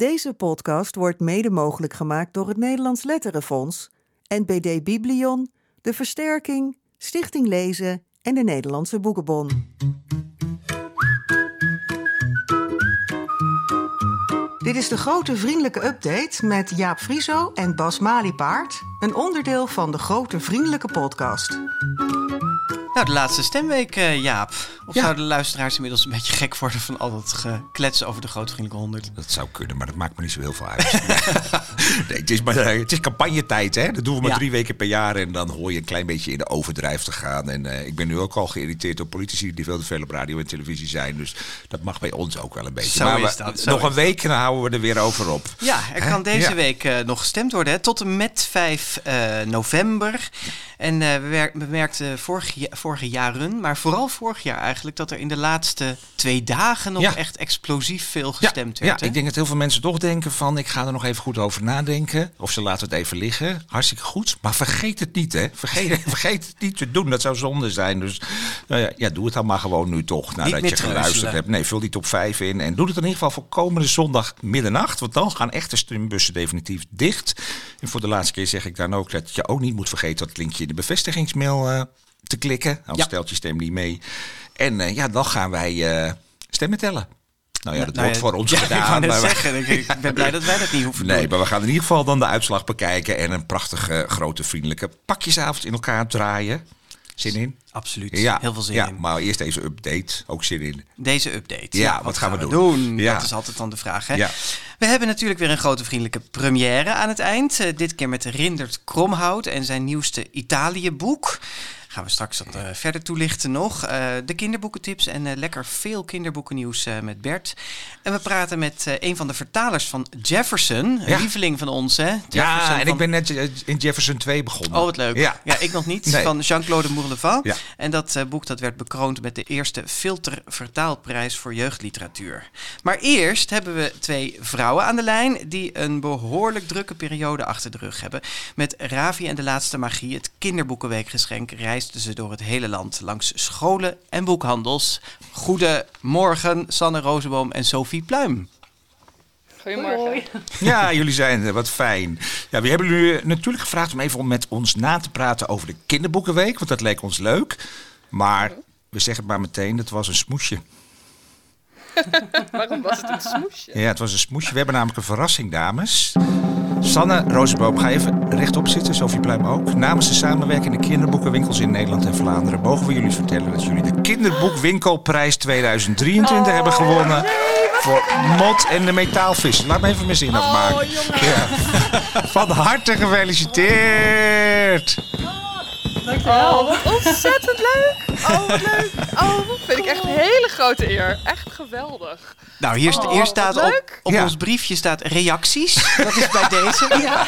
Deze podcast wordt mede mogelijk gemaakt door het Nederlands Letterenfonds, NPD Biblion, De Versterking, Stichting Lezen en de Nederlandse Boekenbon. Dit is de grote vriendelijke update met Jaap Frieso en Bas Maliepaard, een onderdeel van de grote vriendelijke podcast. Nou, de laatste stemweek, uh, Jaap. Of Ja. zouden de luisteraars inmiddels een beetje gek worden van al dat gekletsen over de grote vriendelijke honderd? Dat zou kunnen, maar dat maakt me niet zo heel veel uit. nee, het is, maar, eh, het is campagnetijd, hè? Dat doen we maar Ja. drie weken per jaar. En dan hoor je een klein beetje in de overdrijf te gaan. En eh, ik ben nu ook al geïrriteerd door politici die veel te veel op radio en televisie zijn. Dus dat mag bij ons ook wel een beetje. Zo maar is dat, nog een week en dan houden we er weer over op. Ja, er kan deze Ja. week eh, nog gestemd worden, hè, tot en met 5 eh, november. En eh, we, merkten vorige, ja- vorige jaren, maar vooral vorig jaar eigenlijk, dat er in de laatste twee dagen nog Ja. echt explosief veel Ja, gestemd ja, werd. hè? ik denk dat heel veel mensen toch denken van ik ga er nog even goed over nadenken. Of ze laten het even liggen. Hartstikke goed. Maar vergeet het niet hè. Vergeet, vergeet het niet te doen. Dat zou zonde zijn. Dus nou ja, ja, doe het dan maar gewoon nu toch. Nadat je geluisterd hebt. Nee, vul die top 5 in. En doe het in ieder geval voor komende zondag middernacht. Want dan gaan echte stembussen definitief dicht. En voor de laatste keer zeg ik dan ook dat je ook niet moet vergeten dat linkje in de bevestigingsmail eh, te klikken. Ja. stelt je stem niet mee. En eh, ja, dan gaan wij eh, stemmen tellen. Nou ja, dat Nou wordt voor ons ja, gedaan. Ik wou net maar we- zeggen, ik, ik ben blij dat wij dat niet hoeven Nee, doen. maar we gaan in ieder geval dan de uitslag bekijken en een prachtige, grote, vriendelijke pakjesavond in elkaar draaien. Zin in? Absoluut, Ja, heel veel zin ja, in. maar eerst deze update, ook zin in. Deze update. Ja, wat gaan we doen? Ja. Dat is altijd dan de vraag. Hè? Ja. We hebben natuurlijk weer een grote vriendelijke première aan het eind. Eh, dit keer met Rindert Kromhout en zijn nieuwste Italië-boek. Gaan we straks wat eh, verder toelichten nog. Eh, de kinderboekentips en eh, lekker veel kinderboekennieuws met Bert. En we praten met een van de vertalers van Jefferson. Een lieveling van ons, hè? Ja, en van- ik ben net in Jefferson 2 begonnen. Oh, wat leuk. Ja. Ja, ik nog niet. Nee. Van Jean-Claude Mourlevent. Ja. En dat boek dat werd bekroond met de eerste Filter Vertaalprijs voor jeugdliteratuur. Maar eerst hebben we twee vrouwen aan de lijn die een behoorlijk drukke periode achter de rug hebben. Met Ravi en de Laatste Magie, het kinderboekenweekgeschenk, reisden ze door het hele land langs scholen en boekhandels. Goedemorgen, Sanne Rozenboom en Sophie Pluim. Goedemorgen. ja, jullie zijn er, wat fijn. Ja, we hebben jullie natuurlijk gevraagd om even om met ons na te praten over de kinderboekenweek, want dat leek ons leuk. Maar we zeggen het maar meteen, het was een smoesje. Waarom was het een smoesje? Ja, het was een smoesje. We hebben namelijk een verrassing, dames. Sanne Rozenboom, ga even rechtop zitten. Sophie Pluim ook. Namens de samenwerkende kinderboekenwinkels in Nederland en Vlaanderen... mogen we jullie vertellen dat jullie de Kinderboekwinkelprijs 2023 hebben gewonnen... voor Mot en de Metaalvis. Laat me even mijn zin afmaken. Ja. Van harte gefeliciteerd! Oh, wat ontzettend leuk. Oh, wat leuk. Oh, vind ik echt een hele grote eer. Echt geweldig. Nou, hier, Oh, hier staat op, op Ja. ons briefje staat reacties. Dat is bij deze.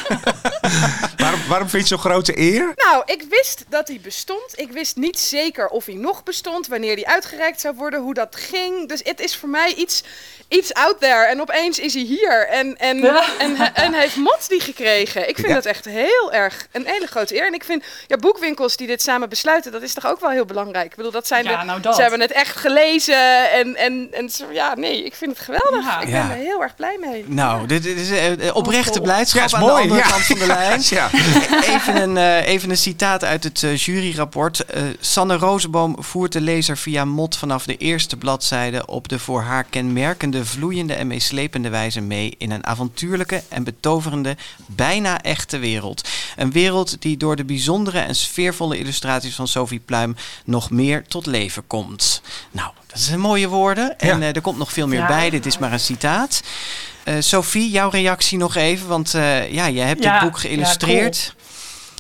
Waarom, waarom vind je het zo'n grote eer? Nou, ik wist dat hij bestond. Ik wist niet zeker of hij nog bestond, wanneer hij uitgereikt zou worden, hoe dat ging. Dus het is voor mij iets, iets out there. En opeens is hij hier. En, en, en, he- en heeft Mot die gekregen. Ik vind Ja. dat echt heel erg een hele grote eer. En ik vind, ja, boekwinkels die dit samen besluiten, dat is toch ook wel heel belangrijk. Ik bedoel, dat zijn Ja, de, nou dat. ze hebben het echt gelezen. En, en, en ja, nee, ik vind het geweldig. Ja. ik Ja. ben er heel erg blij mee. Nou, dit, dit is eh, oprechte cool. blijdschap Ja, is aan mooi. de andere Ja. kant van de lijn. Ja. Even een, eh, even een citaat uit het eh, juryrapport. Eh, Sanne Rozenboom voert de lezer via mot vanaf de eerste bladzijde op de voor haar kenmerkende, vloeiende en meeslepende wijze mee in een avontuurlijke en betoverende, bijna echte wereld. Een wereld die door de bijzondere en sfeervolle illustraties van Sophie Pluim nog meer tot leven komt. Nou, dat zijn mooie woorden. En Ja. eh, er komt nog veel meer Ja. bij. Dit is maar een citaat. Eh, Sophie, jouw reactie nog even, want eh, ja, je hebt Ja, dit boek ja, geïllustreerd.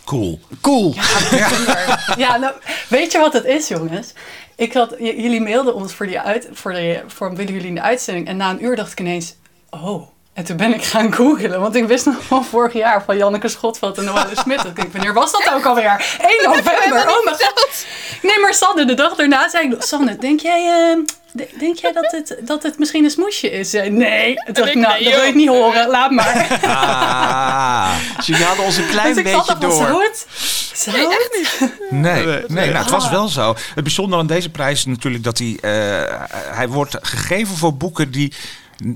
Cool. cool. Ja, nou, weet je wat het is, jongens? Ik had, jullie mailden ons voor, die uit, voor, de, voor willen jullie in de uitzending. En na een uur dacht ik ineens, oh. En toen ben ik gaan googlen, want ik wist nog van vorig jaar van Janneke Schotveld en Noelle Smit. Ik denk, wanneer was dat ook alweer? 1 november, oh mijn god. Nee, maar Sanne, de dag daarna zei ik nog, Sanne, denk jij, eh, de- denk jij dat, het, dat het misschien een smoesje is? Zei, nee. Toen dacht ik, nou, nee, dat wil ik niet horen, laat maar. Ah. Dus hadden ons een klein Dus ik zat beetje door. het? Zou het? Nee, nee nou, het was wel zo. Het bijzondere aan deze prijs is natuurlijk dat hij, eh, hij wordt gegeven voor boeken die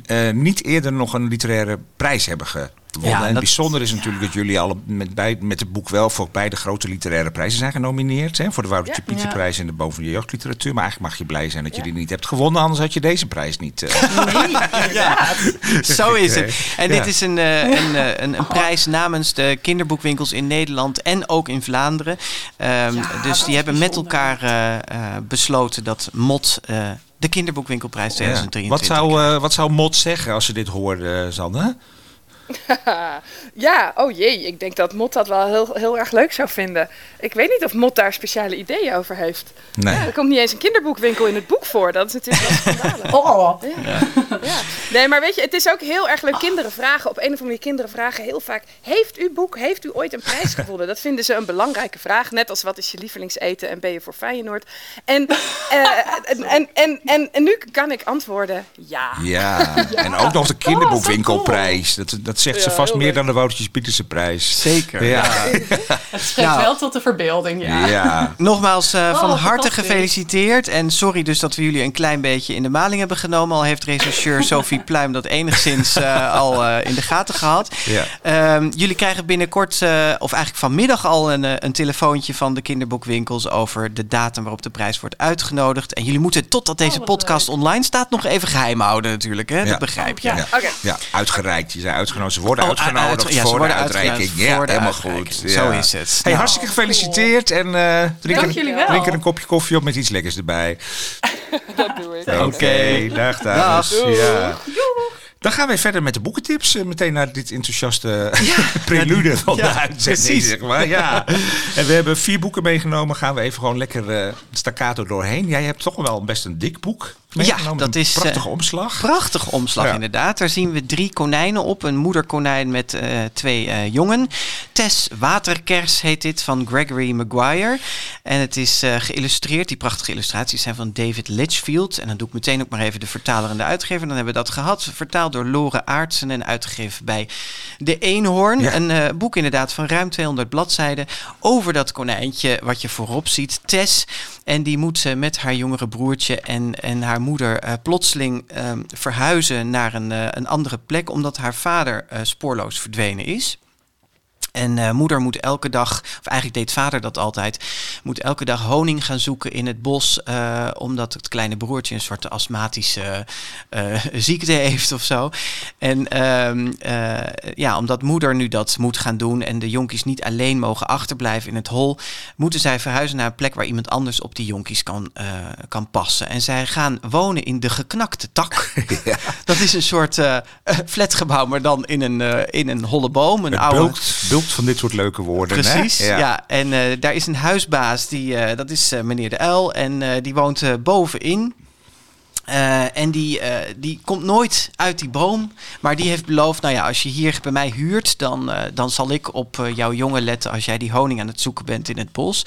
eh, niet eerder nog een literaire prijs hebben gewonnen. Ja, en het bijzondere is natuurlijk dat jullie al met, bij, met het boek wel voor beide grote literaire prijzen zijn genomineerd. Hè? Voor de Woutertje Ja. Pieterprijs en de Boven de Jeugdliteratuur. Maar eigenlijk mag je blij zijn dat je die niet hebt gewonnen, anders had je deze prijs niet. eh, Nee, inderdaad. Zo is het. En dit Ja. is een, eh, een, eh, een, een prijs namens de kinderboekwinkels in Nederland en ook in Vlaanderen. Ehm, Ja, dus die hebben met bijzonder. elkaar eh, eh, besloten dat MOT eh, de kinderboekwinkelprijs ja. 2023 Wat zou, eh, wat zou Mot zeggen als ze dit hoorde, Zanne? ja, oh jee, ik denk dat Mot dat wel heel, heel erg leuk zou vinden. Ik weet niet of Mot daar speciale ideeën over heeft. Nee. Er komt niet eens een kinderboekwinkel in het boek voor. Dat is natuurlijk wel schandalig. Oh, Ja. Nee, maar weet je, het is ook heel erg leuk. Kinderen vragen, op een of andere manier, kinderen vragen heel vaak... Heeft u boek, heeft u ooit een prijs gewonnen? Dat vinden ze een belangrijke vraag. Net als wat is je lievelingseten en ben je voor Feyenoord? En, eh, en, en, en, en, en nu kan ik antwoorden, ja. Ja, en ook nog de kinderboekwinkelprijs. Dat, dat zegt ze vast meer leuk. dan de Woutertjes Pieterse prijs. Zeker. Ja, het spreekt Nou. wel tot de verbeelding, ja. ja. Nogmaals eh, Oh, van harte fantastisch. gefeliciteerd. En sorry dus dat we jullie een klein beetje in de maling hebben genomen. Al heeft rechercheur Sophie Pluim dat enigszins eh, al eh, in de gaten gehad. Ja. Ehm, jullie krijgen binnenkort, eh, of eigenlijk vanmiddag al, een, een telefoontje van de kinderboekwinkels over de datum waarop de prijs wordt uitgenodigd. En jullie moeten totdat deze wat podcast online staat nog even geheim houden natuurlijk. Hè? Ja. Dat begrijp je. Ja. Ja. Oké. ja, uitgereikt. Je zei uitgenodigd. Ze worden Oh, uitgenodigd uit- ja, ze voor de worden uitreiking. Ja, helemaal uitreiking. goed. Zo is het. Hey, Nou. hartstikke gefeliciteerd. En eh drink, Dank er, jullie wel. drink er een kopje koffie op met iets lekkers erbij. Dat doe ik. Oké, dag dames. Dag. Ja. Dan gaan we verder met de boekentips. eh, Meteen naar dit enthousiaste prelude van Ja, de uitzending, precies. zeg maar. Ja. En we hebben vier boeken meegenomen. Gaan we even gewoon lekker eh staccato doorheen. Jij hebt toch wel best een dik boek meegenomen. dat Een is, eh, prachtige omslag. Prachtige omslag Ja. inderdaad. Daar zien we drie konijnen op. Een moederkonijn met eh, twee eh, jongen. Tess Waterkers heet dit van Gregory Maguire. En het is eh, geïllustreerd. Die prachtige illustraties zijn van David Litchfield. En dan doe ik meteen ook maar even de vertaler en de uitgever. Dan hebben we dat gehad. Vertaald door Lore Aartsen en uitgegeven bij De Eenhoorn. Ja. Een eh, boek inderdaad van ruim 200 bladzijden. Over dat konijntje wat je voorop ziet. Tess. En die moet ze met haar jongere broertje en, en haar moeder eh, plotseling ehm, verhuizen naar een, eh, een andere plek, omdat haar vader eh, spoorloos verdwenen is. En eh, moeder moet elke dag, of eigenlijk deed vader dat altijd, moet elke dag honing gaan zoeken in het bos, eh, omdat het kleine broertje een soort astmatische eh, ziekte heeft of zo. En ehm, eh, ja, omdat moeder nu dat moet gaan doen en de jonkies niet alleen mogen achterblijven in het hol, moeten zij verhuizen naar een plek waar iemand anders op die jonkies kan, kan passen. En zij gaan wonen in de geknakte tak. Dat is een soort flatgebouw, maar dan in een, in een holle boom. Een Het oude, van dit soort leuke woorden. hè? Precies, ja. En eh, daar is een huisbaas, die, eh, dat is eh, meneer de Uil. En die woont bovenin. Eh, en die, eh, die komt nooit uit die boom. Maar die heeft beloofd, nou ja, als je hier bij mij huurt... dan, eh, dan zal ik op jouw jongen letten als jij die honing aan het zoeken bent in het bos.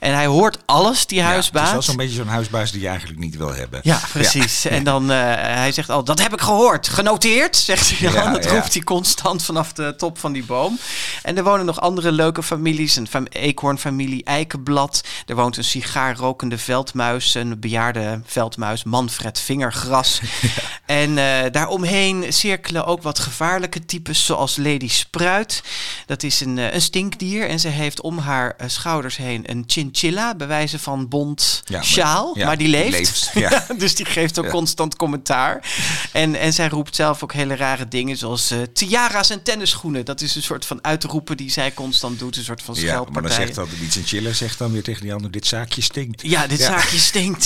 En hij hoort alles, die Ja, het huisbaas. is wel zo'n beetje zo'n huisbaas die je eigenlijk niet wil hebben. Ja, precies. En dan, hij zegt al, dat heb ik gehoord. Genoteerd, zegt hij dan. Ja, dat roept hij constant vanaf de top van die boom. En er wonen nog andere leuke families. Een fam eekhoornfamilie Eikenblad. Er woont een sigaarrokende veldmuis. Een bejaarde veldmuis, Manfred Vingergras. En eh, daaromheen cirkelen ook wat gevaarlijke types, zoals Lady Spruit. Dat is een, eh, een stinkdier. En ze heeft om haar eh, schouders heen een chinchilla, bij wijze van bont Ja, maar- sjaal. ja, maar die die leeft. dus die geeft ook constant commentaar. En, en zij roept zelf ook hele rare dingen, zoals tiara's en tennisschoenen. Dat is een soort van uitroepen die zij constant doet. Een soort van Ja, maar dan scheldpartij. zegt dan iets en chiller zegt dan weer tegen die ander: dit zaakje stinkt. Ja, dit zaakje stinkt.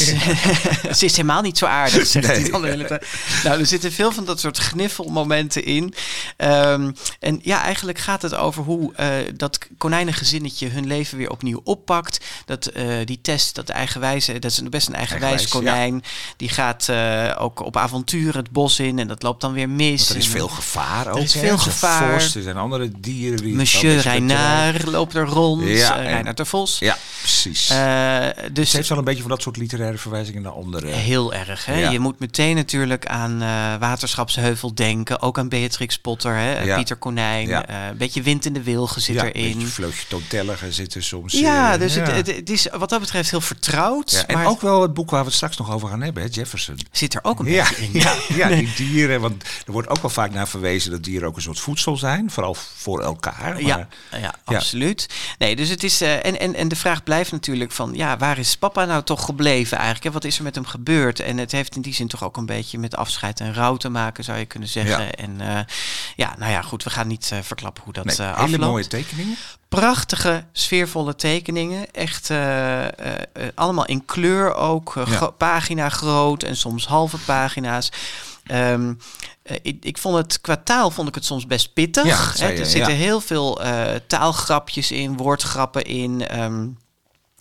Ze is helemaal niet zo aardig, zegt hij dan de hele tijd. Nou, er zitten veel van dat soort gniffelmomenten in. Ehm, en ja, eigenlijk gaat het over hoe eh, dat konijnengezinnetje hun leven weer opnieuw oppakt. Dat eh, die test, dat eigenwijze, dat is best een eigenwijs Eigenwijs, ja. konijn. Die gaat eh, ook op avonturen het bos in en dat loopt dan weer mis. Want er is En- veel gevaar ook. is hè? veel gevaar. Er zijn andere dieren. Die Monsieur is het, Reinaar loopt er rond. Ja, Reinhard de Vos. Ja, precies. Dus Ze heeft wel een beetje van dat soort literaire verwijzingen naar andere. Heel erg, hè? Hè? ja. Je moet meteen natuurlijk aan eh, Waterschapsheuvel denken. Ook aan Beatrix Potter, hè? Ja. Pieter Konijn. Ja. eh, een beetje wind in de wilgen zit erin. Een beetje vleugje toontelliger zitten soms. Ja, eh, dus. Het, het, het is wat dat betreft heel vertrouwd. En maar ook wel het boek waar we het straks nog over gaan hebben, hè, Jefferson. zit er ook een beetje in. ja, ja, die dieren. Want er wordt ook wel vaak naar verwezen dat dieren ook een soort voedsel zijn. Vooral voor elkaar. Maar, Ja, ja, absoluut. Nee, dus het is. en, en, en de vraag blijft natuurlijk van ja, waar is papa nou toch gebleven eigenlijk? Hè? Wat is er met hem gebeurd? En het heeft in die zin toch ook een beetje met afscheid en rouw te maken, zou je kunnen zeggen. Ja. En eh, ja, nou ja, goed, we gaan niet eh, verklappen hoe dat Nee, eh, hele afloopt. mooie tekeningen. Prachtige, sfeervolle tekeningen. Echt allemaal in kleur ook. Ja. pagina groot en soms halve pagina's. Ehm, eh, ik, ik vond het qua taal vond ik het soms best pittig. Ja, hè. zei je, er zitten ja. heel veel taalgrapjes in, woordgrappen in. ehm,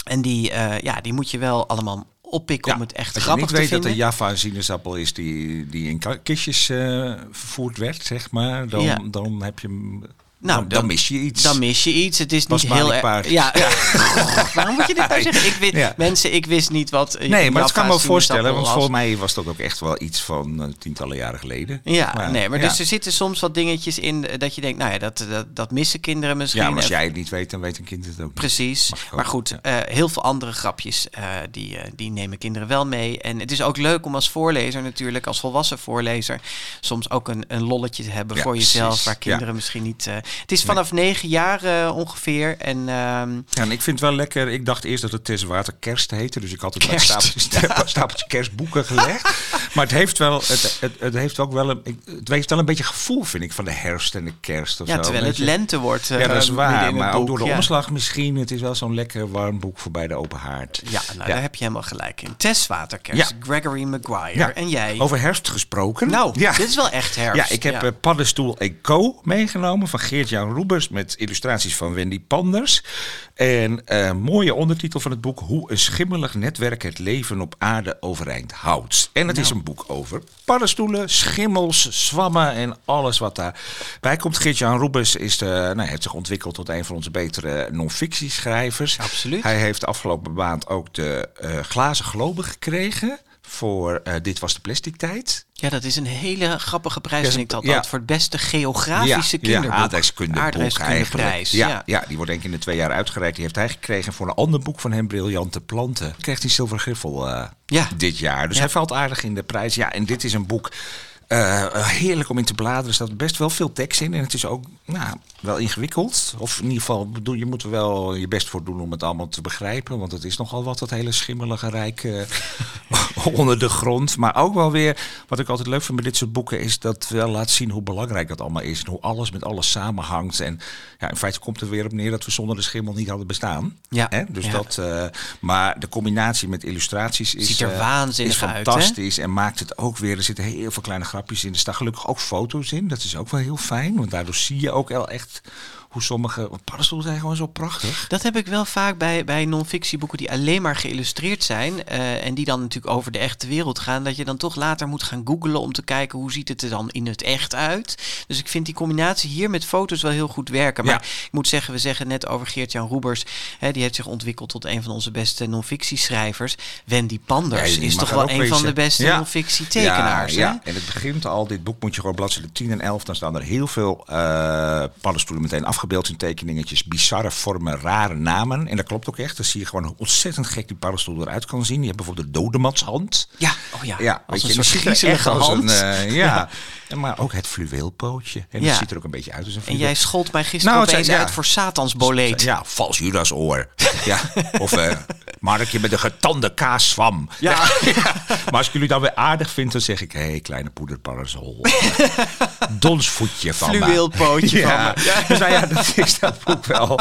en die, ja, die moet je wel allemaal oppikken om het echt Als je grappig niet weet te dat vinden. de Java een sinaasappel is die, die in kistjes eh, vervoerd werd, zeg maar, dan, Ja. dan heb je hem. Nou, dan, mis je iets. Dan mis je iets. Het is niet heel erg. Ja, Goh, waarom moet je dit nou zeggen? Ik wist, Ja. Mensen, ik wist niet wat. eh, nee, maar dat kan me voorstellen, want volgens mij was dat ook echt wel iets van eh, tientallen jaren geleden. Ja, nee, maar ja. dus er zitten soms wat dingetjes in eh, dat je denkt, nou ja, dat, dat, dat missen kinderen misschien. Ja, maar als jij het niet weet, dan weet een kind het ook niet. Precies. Maar goed, ja. heel veel andere grapjes, die, die nemen kinderen wel mee. En het is ook leuk om als voorlezer natuurlijk, als volwassen voorlezer, soms ook een, een lolletje te hebben Ja, voor jezelf, waar Ja. kinderen misschien niet... eh, het is vanaf negen jaar eh, ongeveer. En ehm, Ja, en ik vind het wel lekker. Ik dacht eerst dat het Tess Water Kerst heette. Dus ik had het bij kerstboeken gelegd. Maar het heeft wel, het, het, het heeft ook wel een, het heeft wel een beetje gevoel, vind ik, van de herfst en de kerst. Of ja, zo. terwijl het lente wordt. eh, Ja, dat is in waar. Maar ook door de ja. omslag misschien. Het is wel zo'n lekker warm boek voor bij de open haard. Ja, nou, Ja. daar heb je helemaal gelijk in. Tess Waterkerst, Ja. Gregory Maguire. En jij? Over herfst gesproken. Nou, dit is wel echt herfst. Ja, ik heb eh, Paddenstoel Eco meegenomen van Geert-Jan Roebers met illustraties van Wendy Panders. En eh mooie ondertitel van het boek Hoe een schimmelig netwerk het leven op aarde overeind houdt. En het is Nou. een boek over paddenstoelen, schimmels, zwammen en alles wat daarbij komt. Geert-Jan Roebers is de, nou, heeft zich ontwikkeld tot een van onze betere non-fictieschrijvers. Absoluut. Hij heeft afgelopen maand ook de eh, Glazen Globe gekregen voor eh, Dit was de plastic tijd. Ja, dat is een hele grappige prijs, Ja, vind ik dat. ja. dat voor het beste geografische kinderboek. Ja, aardrijkskundeboek Aardrijkskundeprijs. Ja, ja. ja. die wordt denk ik in de twee jaar uitgereikt. Die heeft hij gekregen voor een ander boek van hem, Briljante Planten. Krijgt hij Zilveren Griffel eh, Ja. dit jaar. Dus Ja. hij valt aardig in de prijs. Ja, en dit is een boek... eh, heerlijk om in te bladeren. Er staat best wel veel tekst in. En het is ook nou, wel ingewikkeld. Of in ieder geval, bedoel, je moet er wel je best voor doen om het allemaal te begrijpen. Want het is nogal wat, dat hele schimmelige rijk eh, onder de grond. Maar ook wel weer, wat ik altijd leuk vind bij dit soort boeken, is dat het wel laat zien hoe belangrijk dat allemaal is. En hoe alles met alles samenhangt. En ja, in feite komt er weer op neer dat we zonder de schimmel niet hadden bestaan. Ja, Hè? Dus ja. dat, eh, maar de combinatie met illustraties is, Ziet er eh, waanzinnig is uit, hè? fantastisch. En maakt het ook weer. Er zitten heel veel kleine in. Er staan gelukkig ook foto's in. Dat is ook wel heel fijn. Want daardoor zie je ook wel echt hoe sommige want paddenstoelen zijn gewoon zo prachtig. Dat heb ik wel vaak bij, bij non-fictieboeken die alleen maar geïllustreerd zijn. eh, en die dan natuurlijk over de echte wereld gaan. Dat je dan toch later moet gaan googlen om te kijken hoe ziet het er dan in het echt uit. Dus ik vind die combinatie hier met foto's wel heel goed werken. Maar Ja. ik moet zeggen, we zeggen net over Geert-Jan Roebers. Hè, die heeft zich ontwikkeld tot een van onze beste non-fictieschrijvers. Wendy Panders Ja, is toch wel een van de beste Ja. non-fictie-tekenaars. Ja, hè? ja, en het begint al, dit boek moet je gewoon bladzijde 10 en 11, dan staan er heel veel eh, paddenstoelen meteen afgebeeld in tekeningetjes. Bizarre vormen, rare namen. En dat klopt ook echt. Dan zie je gewoon hoe ontzettend gek die paddenstoel eruit kan zien. Je hebt bijvoorbeeld de dodemandshand. Ja, oh ja. Ja, als weet een je, soort echt een, hand. eh, ja. En maar ook het fluweelpootje. En Ja. dat ziet er ook een beetje uit als een En jij schold mij gisteren Nou, opeens zijn- uit voor Satans boleet. Ja, vals Judasoor. ja. Of eh Markje met een getande kaaszwam. Ja. Maar als ik jullie dan weer aardig vind, dan zeg ik... Hé, hey, kleine poederparasol. Donsvoetje van me. Fluweelpootje van ja. Dus nou ja, dat is dat boek wel.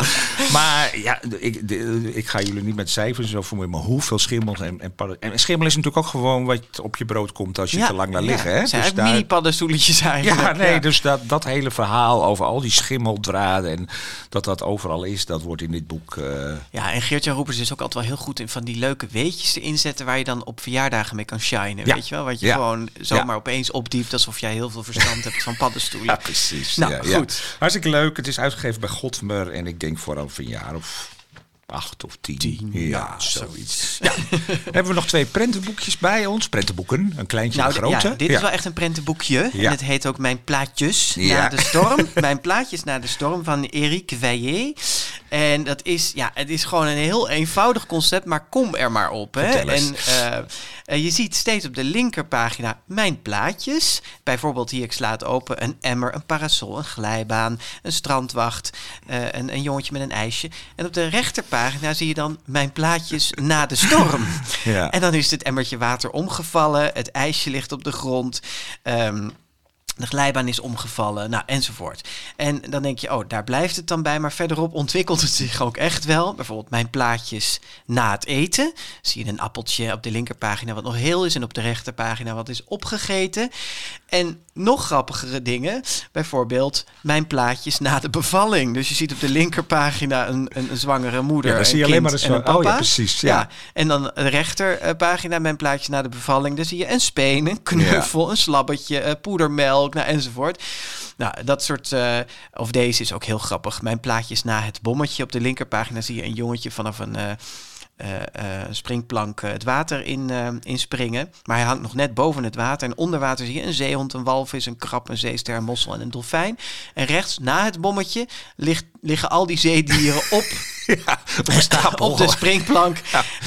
Maar ja, ik, de- ik ga jullie niet met cijfers zo vermoeien... maar hoeveel schimmels en, en padden- En schimmel is natuurlijk ook gewoon wat op je brood komt... als je te lang laat liggen. Hè? Zijn Dus daar- mini-paddenstoeltjes eigenlijk. ja, nee, dus dat, dat hele verhaal over al die schimmeldraden en dat dat overal is, dat wordt in dit boek. eh, Ja, en Geert-Jan Roepers is ook altijd wel heel goed in van die leuke weetjes erin zetten waar je dan op verjaardagen mee kan shinen. Ja. Weet je wel? Wat je Ja. gewoon zomaar Ja. opeens opdiept alsof jij heel veel verstand hebt van paddenstoelen. ja, precies. Nou, ja, ja. goed. Hartstikke leuk. Het is uitgegeven bij Godmer en ik denk voor over een jaar of acht of tien. Tien, ja, ja, zoiets. Ja. hebben we nog twee prentenboekjes bij ons. Prentenboeken, een kleintje en Nou, een grote. ja, dit is wel echt een prentenboekje. Ja. En het heet ook Mijn plaatjes Ja. na de storm. Mijn plaatjes na de storm van Eric Veillé. En dat is, ja, het is gewoon een heel eenvoudig concept, maar kom er maar op. Hè? En eh, eh, je ziet steeds op de linkerpagina mijn plaatjes. Bijvoorbeeld hier, ik sla het open, een emmer, een parasol, een glijbaan, een strandwacht, eh, een, een jongetje met een ijsje. En op de rechterpagina zie je dan mijn plaatjes na de storm. Ja. En dan is het emmertje water omgevallen, het ijsje ligt op de grond. ehm, de glijbaan is omgevallen, nou, enzovoort. En dan denk je, oh, daar blijft het dan bij. Maar verderop ontwikkelt het zich ook echt wel. Bijvoorbeeld mijn plaatjes na het eten. Zie je een appeltje op de linkerpagina wat nog heel is... en op de rechterpagina wat is opgegeten. En nog grappigere dingen. Bijvoorbeeld mijn plaatjes na de bevalling. Dus je ziet op de linkerpagina een, een, een zwangere moeder, Ja, dan zie je alleen maar een en een zwa- oh ja, precies, ja. En dan de rechterpagina, mijn plaatje na de bevalling. Daar zie je een speen, een knuffel, een slabbetje, eh, poedermelk, nou, enzovoort. Nou, dat soort, eh, of deze is ook heel grappig. Mijn plaatjes na het bommetje. Op de linkerpagina zie je een jongetje vanaf een... eh, een springplank eh, het water in, eh, in springen. Maar hij hangt nog net boven het water. En onder water zie je een zeehond, een walvis, een krab, een zeester, een mossel en een dolfijn. En rechts na het bommetje ligt, liggen al die zeedieren op, Ja, op een stapel. op de springplank.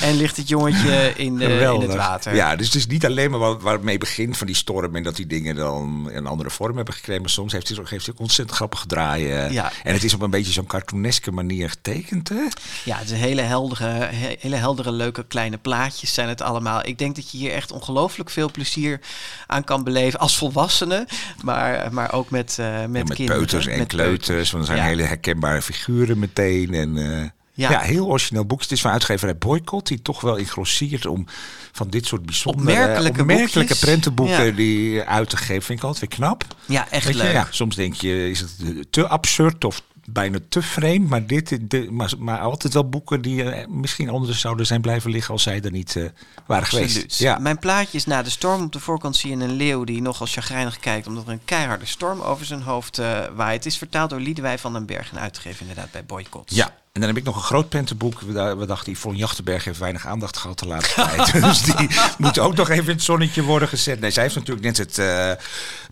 En ligt het jongetje in, de, in het water. Ja, dus het is niet alleen maar wat, waar het mee begint van die storm en dat die dingen dan een andere vorm hebben gekregen. Maar soms heeft hij ook, heeft hij ook ontzettend grappig draaien. Ja. En het is op een beetje zo'n cartooneske manier getekend. Hè? Ja, het is een hele heldere, he- hele heldere, leuke kleine plaatjes zijn het allemaal. Ik denk dat je hier echt ongelooflijk veel plezier aan kan beleven als volwassene, maar, maar ook met, eh met, Ja, met kinderen. peuters en met kleuters. Want er zijn hele herkenbare figuren meteen. En, eh, ja. Ja. heel origineel boek. Het is van uitgeverij Boycott, die toch wel engrossieert om van dit soort bijzondere, Opmerkelijke opmerkelijke boekjes. prentenboeken Ja. die uit te geven. Vind ik altijd weer knap. Ja, echt Weet je, leuk. ja, soms denk je, is het te absurd of bijna te vreemd. Maar, dit, de, maar, maar altijd wel boeken die eh, misschien anders zouden zijn blijven liggen als zij er niet eh, waren geweest. Ja. Mijn plaatje is na de storm. Op de voorkant zie je een leeuw die nogal chagrijnig kijkt... omdat er een keiharde storm over zijn hoofd eh, waait. Het is vertaald door Liedewij van den Berg en uitgegeven inderdaad bij Boycott. Ja, en dan heb ik nog een groot prentenboek. We, da- we dachten, Yvonne Jachtenberg heeft weinig aandacht gehad de laatste tijd. Dus die moet ook nog even in het zonnetje worden gezet. Nee, zij heeft natuurlijk net het eh,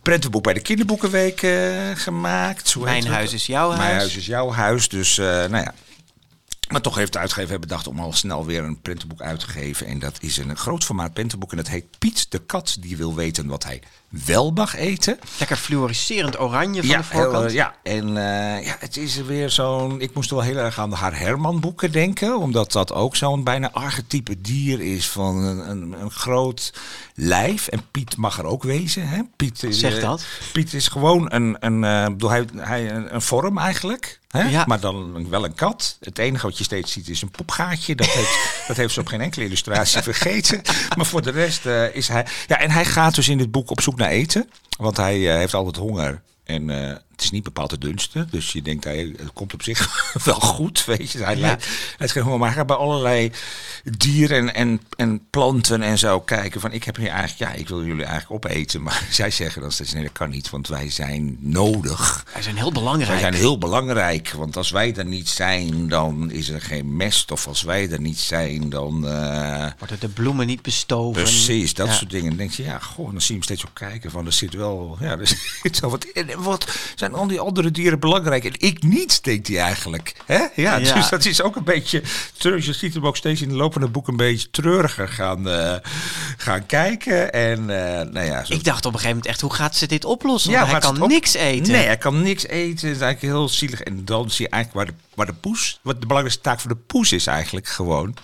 prentenboek bij de Kinderboekenweek eh, gemaakt. Hoe Mijn huis is jouw huis. Mijn huis is jouw huis. Dus, eh, nou ja. Maar toch heeft de uitgever bedacht om al snel weer een prentenboek uit te geven. En dat is een groot formaat prentenboek. En dat heet Piet de kat die wil weten wat hij wel mag eten. Lekker fluoriserend oranje van Ja, de voorkant. heel, eh, ja, en eh, ja, het is weer zo'n. Ik moest wel heel erg aan de haar Herman boeken denken, omdat dat ook zo'n bijna archetype dier is van een, een, een groot lijf. En Piet mag er ook wezen. Hè? Piet is, Zeg eh, dat. Piet is gewoon een, een, eh, bedoel, hij, hij, een, een vorm eigenlijk. Hè? Ja. Maar dan wel een kat. Het enige wat je steeds ziet is een popgaatje. Dat heeft, dat heeft ze op geen enkele illustratie vergeten. Maar voor de rest eh, is hij. Ja, en hij gaat dus in dit boek op zoek naar eten. Want hij eh, heeft altijd honger. En eh, het is niet bepaald de dunste. Dus je denkt, hij het komt op zich wel goed. Weet je. Hij, lijkt, hij heeft geen honger. Maar hij gaat bij allerlei dieren en, en, en planten en zo kijken. Van ik heb hier eigenlijk, ja, ik wil jullie eigenlijk opeten. Maar zij zeggen dan steeds, nee, dat kan niet. Want wij zijn nodig. Wij zijn heel belangrijk. Wij zijn heel belangrijk, want als wij er niet zijn, dan is er geen mest. Of als wij er niet zijn, dan... eh, Worden de bloemen niet bestoven. Precies, dat Ja. soort dingen. Dan denk je, ja, goh, dan zie je hem steeds op kijken van, er zit wel, ja, er zit wel wat in. Wat zijn al die andere dieren belangrijk? En ik niet, denkt hij eigenlijk. Hè? Ja, Ja. dus dat is ook een beetje, treurig. je ziet hem ook steeds in de loop van het boek een beetje treuriger gaan, eh, gaan kijken. En, eh, nou ja, zo Ik dacht op een gegeven moment echt, hoe gaat ze dit oplossen? ja, hij kan op- niks eten. Nee, hij kan niks eten. Het is eigenlijk heel zielig. En dan zie je eigenlijk waar de, waar de poes... Wat de belangrijkste taak voor de poes is eigenlijk gewoon...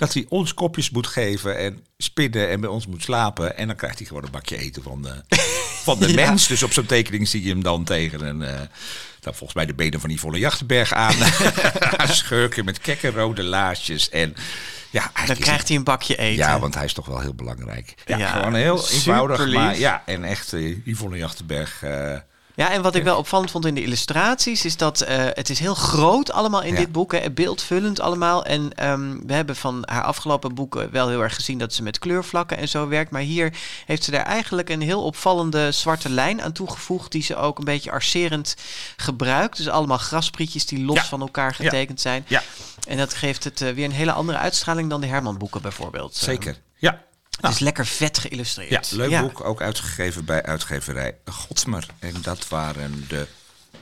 dat hij ons kopjes moet geven en spinnen en bij ons moet slapen. En dan krijgt hij gewoon een bakje eten van de, van de Ja. mens. Dus op zo'n tekening zie je hem dan tegen een... eh dan volgens mij de benen van Yvonne Jachtenberg aan. schurken met kekke rode laarsjes. En ja, Dan krijgt hij een bakje eten. ja, want hij is toch wel heel belangrijk. Ja, Ja, gewoon heel eenvoudig. Maar ja, en echt, eh, Yvonne Jachtenberg, eh, Ja, en wat ik wel opvallend vond in de illustraties is dat eh, het is heel groot allemaal in Ja. dit boek, hè, beeldvullend allemaal. En ehm, we hebben van haar afgelopen boeken wel heel erg gezien dat ze met kleurvlakken en zo werkt. Maar hier heeft ze daar eigenlijk een heel opvallende zwarte lijn aan toegevoegd, die ze ook een beetje arcerend gebruikt. Dus allemaal grasprietjes die los Ja. van elkaar Ja. getekend zijn. Ja. En dat geeft het eh, weer een hele andere uitstraling dan de Herman boeken bijvoorbeeld. Eh, Zeker. Ja. Het is lekker vet Ja, geïllustreerd. leuk boek. Ook uitgegeven bij uitgeverij Godsmer. En dat waren de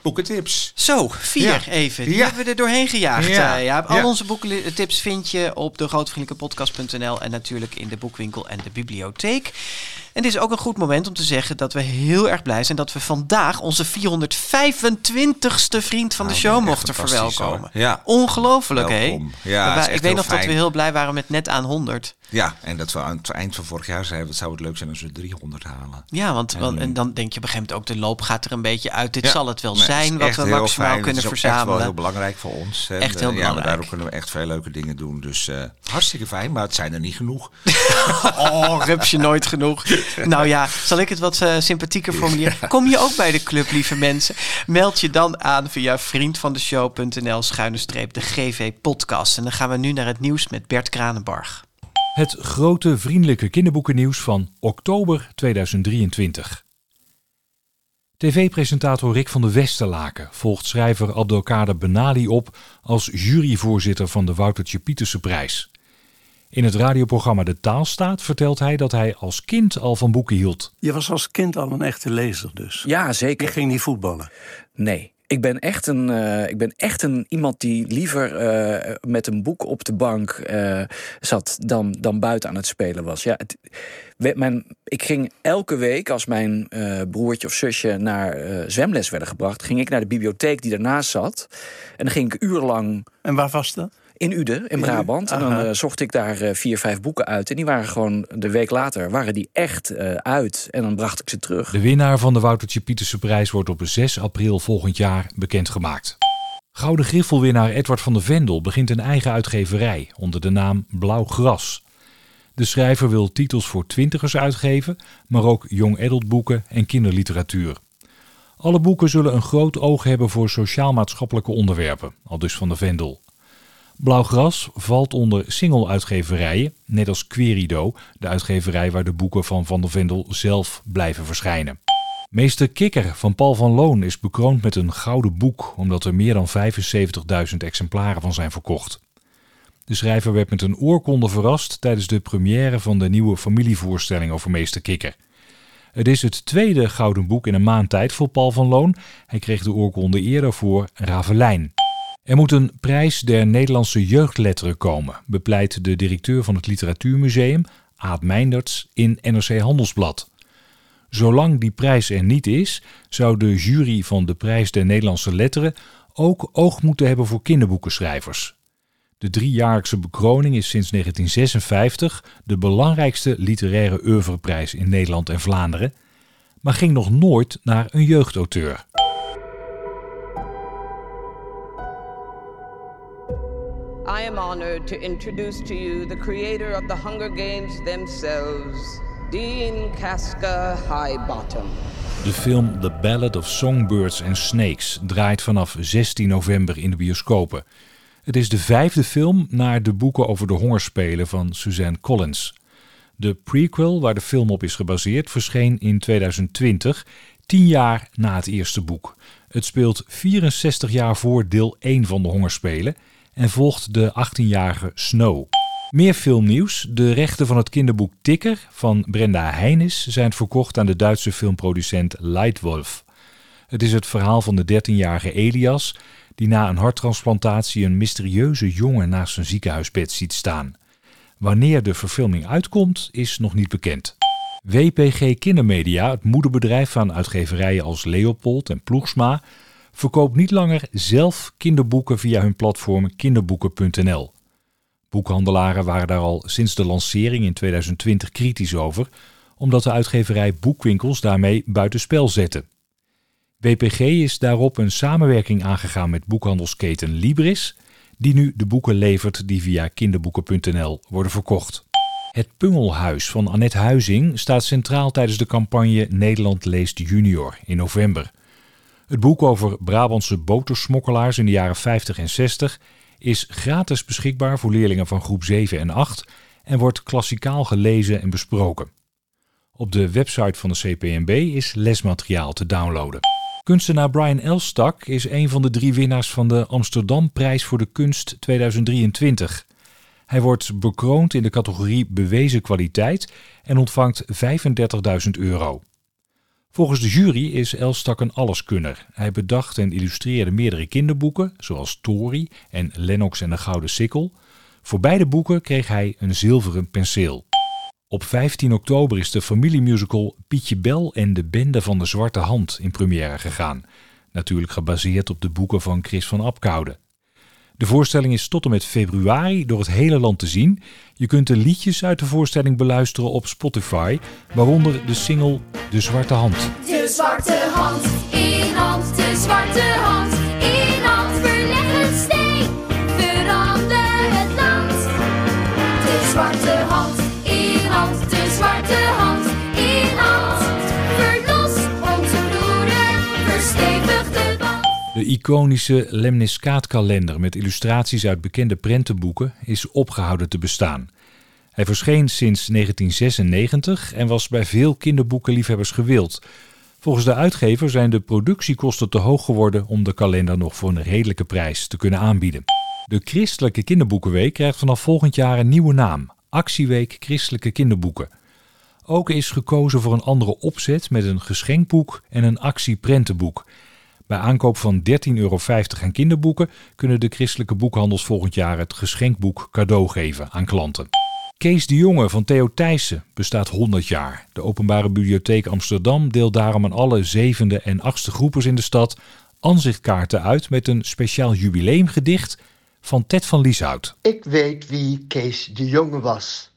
boekentips. Zo, vier Ja. even. Die Ja. hebben we er doorheen gejaagd. Ja. Ja. Al onze boekentips vind je op de grootvriendelijkepodcast.nl en natuurlijk in de boekwinkel en de bibliotheek. En dit is ook een goed moment om te zeggen dat we heel erg blij zijn dat we vandaag onze 425ste vriend van de Nou, show mochten verwelkomen. Ja. Ongelooflijk, hè? Ja, ik weet nog dat we heel blij waren met net aan 100. Ja, en dat we aan het eind van vorig jaar zeiden, wat zou het leuk zijn als we 300 halen. Ja, want En- dan denk je op een gegeven moment ook, de loop gaat er een beetje uit. Dit zal het wel Is zijn wat we heel maximaal fijn. kunnen Het is ook echt wel verzamelen. heel belangrijk voor ons. En, Echt heel eh, Ja, maar belangrijk. daardoor kunnen we echt veel leuke dingen doen. Dus eh, hartstikke fijn, maar het zijn er niet genoeg. Oh, rupsje nooit genoeg. Nou ja, zal ik het wat eh, sympathieker formuleren? Kom je ook bij de club, lieve mensen? Meld je dan aan via vriendvandeshow.nl schuine streep de GV podcast. En dan gaan we nu naar het nieuws met Bert Kranenbarg. Het grote vriendelijke kinderboekennieuws van oktober 2023. TV-presentator Rick van de Westerlaken volgt schrijver Abdelkader Benali op als juryvoorzitter van de Woutertje Pieterse prijs. In het radioprogramma De Taalstaat vertelt hij dat hij als kind al van boeken hield. Je was als kind al een echte lezer dus. Ja, Je zeker. ging niet voetballen. Nee. Ik ben echt een, eh, ik ben echt een iemand die liever eh, met een boek op de bank eh, zat dan, dan buiten aan het spelen was. Ja, het, ik ging elke week, als mijn broertje of zusje naar zwemles werden gebracht, ging ik naar de bibliotheek die daarnaast zat. En dan ging ik urenlang En waar was dat? In Uden, in Brabant. En dan eh, zocht ik daar eh, vier, vijf boeken uit. En die waren gewoon de week later waren die echt eh, uit. En dan bracht ik ze terug. De winnaar van de Woutertje Pieterse prijs wordt op 6 april volgend jaar bekendgemaakt. Gouden Griffelwinnaar Edward van de Vendel begint een eigen uitgeverij onder de naam Blauw Gras. De schrijver wil titels voor twintigers uitgeven, maar ook young adult boeken en kinderliteratuur. Alle boeken zullen een groot oog hebben voor sociaal-maatschappelijke onderwerpen, al dus van de Vendel. Blauwgras valt onder single-uitgeverijen, net als Querido, de uitgeverij waar de boeken van Van der Vendel zelf blijven verschijnen. Meester Kikker van Paul van Loon is bekroond met een gouden boek, omdat er meer dan 75.000 exemplaren van zijn verkocht. De schrijver werd met een oorkonde verrast tijdens de première van de nieuwe familievoorstelling over Meester Kikker. Het is het tweede gouden boek in een maand tijd voor Paul van Loon. Hij kreeg de oorkonde eerder voor Ravelijn. Er moet een prijs der Nederlandse jeugdletteren komen, bepleit de directeur van het Literatuurmuseum, Aad Meinderts, in NRC Handelsblad. Zolang die prijs er niet is, zou de jury van de prijs der Nederlandse letteren ook oog moeten hebben voor kinderboekenschrijvers. De driejaarlijkse bekroning is sinds 1956 de belangrijkste literaire oeuvreprijs in Nederland en Vlaanderen, maar ging nog nooit naar een jeugdauteur. I am honored to introduce to you the creator of the Hunger Games themselves, Dean Casca Highbottom. De film The Ballad of Songbirds and Snakes draait vanaf 16 november in de bioscopen. Het is de vijfde film naar de boeken over de hongerspelen van Suzanne Collins. De prequel, waar de film op is gebaseerd, verscheen in 2020, tien jaar na het eerste boek. Het speelt 64 jaar voor deel 1 van de hongerspelen en volgt de 18-jarige Snow. Meer filmnieuws. De rechten van het kinderboek Tikker van Brenda Heinis zijn verkocht aan de Duitse filmproducent Lightwolf. Het is het verhaal van de 13-jarige Elias, die na een harttransplantatie een mysterieuze jongen naast zijn ziekenhuisbed ziet staan. Wanneer de verfilming uitkomt, is nog niet bekend. WPG Kindermedia, het moederbedrijf van uitgeverijen als Leopold en Ploegsma, verkoopt niet langer zelf kinderboeken via hun platform kinderboeken.nl. Boekhandelaren waren daar al sinds de lancering in 2020 kritisch over, omdat de uitgeverij boekwinkels daarmee buitenspel zette. WPG is daarop een samenwerking aangegaan met boekhandelsketen Libris, die nu de boeken levert die via kinderboeken.nl worden verkocht. Het Pungelhuis van Annette Huizing staat centraal tijdens de campagne Nederland leest junior in november. Het boek over Brabantse botersmokkelaars in de jaren 50 en 60 is gratis beschikbaar voor leerlingen van groep 7 en 8 en wordt klassikaal gelezen en besproken. Op de website van de CPNB is lesmateriaal te downloaden. Kunstenaar Brian Elstak is een van de drie winnaars van de Amsterdamprijs voor de Kunst 2023. Hij wordt bekroond in de categorie bewezen kwaliteit en ontvangt 35.000 euro. Volgens de jury is Elstak een alleskunner. Hij bedacht en illustreerde meerdere kinderboeken, zoals Tori en Lennox en de Gouden Sikkel. Voor beide boeken kreeg hij een zilveren penseel. Op 15 oktober is de familiemusical Pietje Bel en de Bende van de Zwarte Hand in première gegaan. Natuurlijk gebaseerd op de boeken van Chris van Apkoude. De voorstelling is tot en met februari door het hele land te zien. Je kunt de liedjes uit de voorstelling beluisteren op Spotify, waaronder de single De Zwarte Hand. De zwarte hand in hand, de zwarte hand De iconische Lemniskaat-kalender met illustraties uit bekende prentenboeken is opgehouden te bestaan. Hij verscheen sinds 1996 en was bij veel kinderboekenliefhebbers gewild. Volgens de uitgever zijn de productiekosten te hoog geworden om de kalender nog voor een redelijke prijs te kunnen aanbieden. De Christelijke Kinderboekenweek krijgt vanaf volgend jaar een nieuwe naam: Actieweek Christelijke Kinderboeken. Ook is gekozen voor een andere opzet met een geschenkboek en een actieprentenboek. Bij aankoop van 13,50 euro aan kinderboeken kunnen de christelijke boekhandels volgend jaar het geschenkboek cadeau geven aan klanten. Kees de Jonge van Theo Thijssen bestaat 100 jaar. De Openbare Bibliotheek Amsterdam deelt daarom aan alle zevende en achtste groepers in de stad aanzichtkaarten uit met een speciaal jubileumgedicht van Ted van Lieshout. Ik weet wie Kees de Jonge was.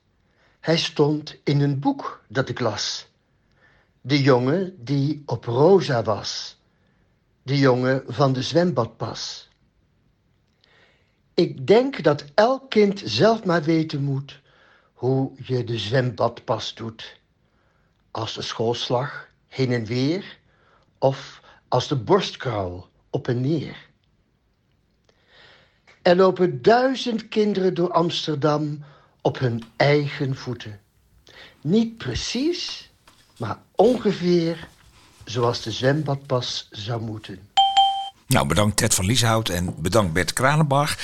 Hij stond in een boek dat ik las. De jongen die op Rosa was. De jongen van de zwembadpas. Ik denk dat elk kind zelf maar weten moet hoe je de zwembadpas doet. Als de schoolslag heen en weer of als de borstkraal op en neer. Er lopen duizend kinderen door Amsterdam op hun eigen voeten. Niet precies, maar ongeveer zoals de zwembadpas zou moeten. Nou, bedankt Ted van Lieshout en bedankt Bert Kranenbach.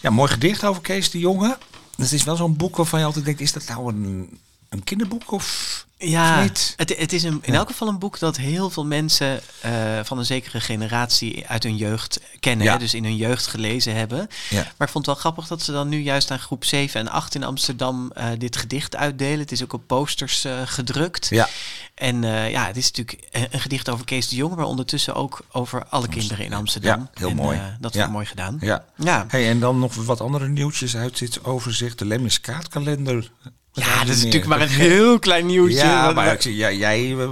Ja, mooi gedicht over Kees de Jonge. Het is wel zo'n boek waarvan je altijd denkt, is dat nou een, een kinderboek of, Ja, het, het is een, in Ja. elk geval een boek dat heel veel mensen eh, van een zekere generatie uit hun jeugd kennen. Ja. Hè, dus in hun jeugd gelezen hebben. Ja. Maar ik vond het wel grappig dat ze dan nu juist aan groep 7 en 8 in Amsterdam eh, dit gedicht uitdelen. Het is ook op posters eh, gedrukt. Ja. En eh, ja, het is natuurlijk een, een gedicht over Kees de Jonge, maar ondertussen ook over alle kinderen in Amsterdam. Ja, heel En, mooi. dat ik mooi gedaan. Ja. Ja. Hey, en dan nog wat andere nieuwtjes uit dit overzicht. De Lemniskaatkalender. Ja, dat is natuurlijk maar een heel klein nieuwtje. Ja, maar ik, ja, jij... eh,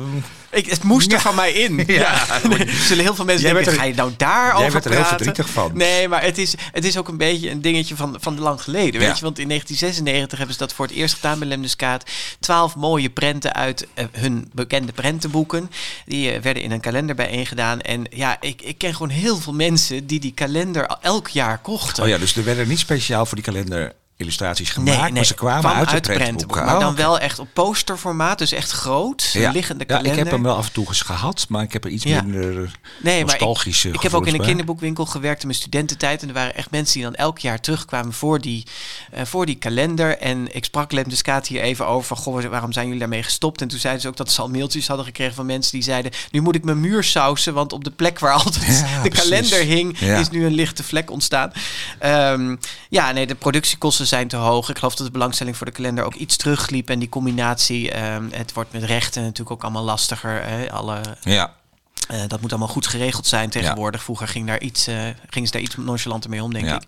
Ik, het moest er van mij in. Ja. Ja. Nee, er zullen heel veel mensen Jij denken, er- ga je nou daarover jij werd er heel praten? verdrietig van. Nee, maar het is, het is ook een beetje een dingetje van, van lang geleden. Weet je? Want in 1996 hebben ze dat voor het eerst gedaan bij Lemneskaat. Twaalf mooie prenten uit eh, hun bekende prentenboeken. Die eh, werden in een kalender bijeengedaan. En ja, ik, ik ken gewoon heel veel mensen die die kalender al- elk jaar kochten. Oh ja, dus er werden niet speciaal voor die kalender illustraties gemaakt, maar ze kwamen kwam uit de prentenboeken. Maar Oh, dan oké. wel echt op posterformaat, dus echt groot. Ja. liggende Ja, ik heb hem wel af en toe eens gehad, maar ik heb er iets Ja. minder Nee, maar ik, nostalgische ik heb ook in een kinderboekwinkel gewerkt in mijn studententijd. En er waren echt mensen die dan elk jaar terugkwamen voor die, eh, voor die kalender. En ik sprak Lem de Skaat hier even over van, goh, waarom zijn jullie daarmee gestopt? En toen zeiden ze ook dat ze al mailtjes hadden gekregen van mensen die zeiden, nu moet ik mijn muur sausen, want op de plek waar altijd Ja, de precies. kalender hing, is nu een lichte vlek ontstaan. Ehm, ja, nee, de productiekosten zijn te hoog. Ik geloof dat de belangstelling voor de kalender ook iets terugliep. En die combinatie, ehm, het wordt met rechten natuurlijk ook allemaal lastiger. Hè? Alle Ja. eh, dat moet allemaal goed geregeld zijn tegenwoordig. Vroeger ging daar iets, eh, gingen ze daar iets nonchalanter mee om, denk Ja. ik.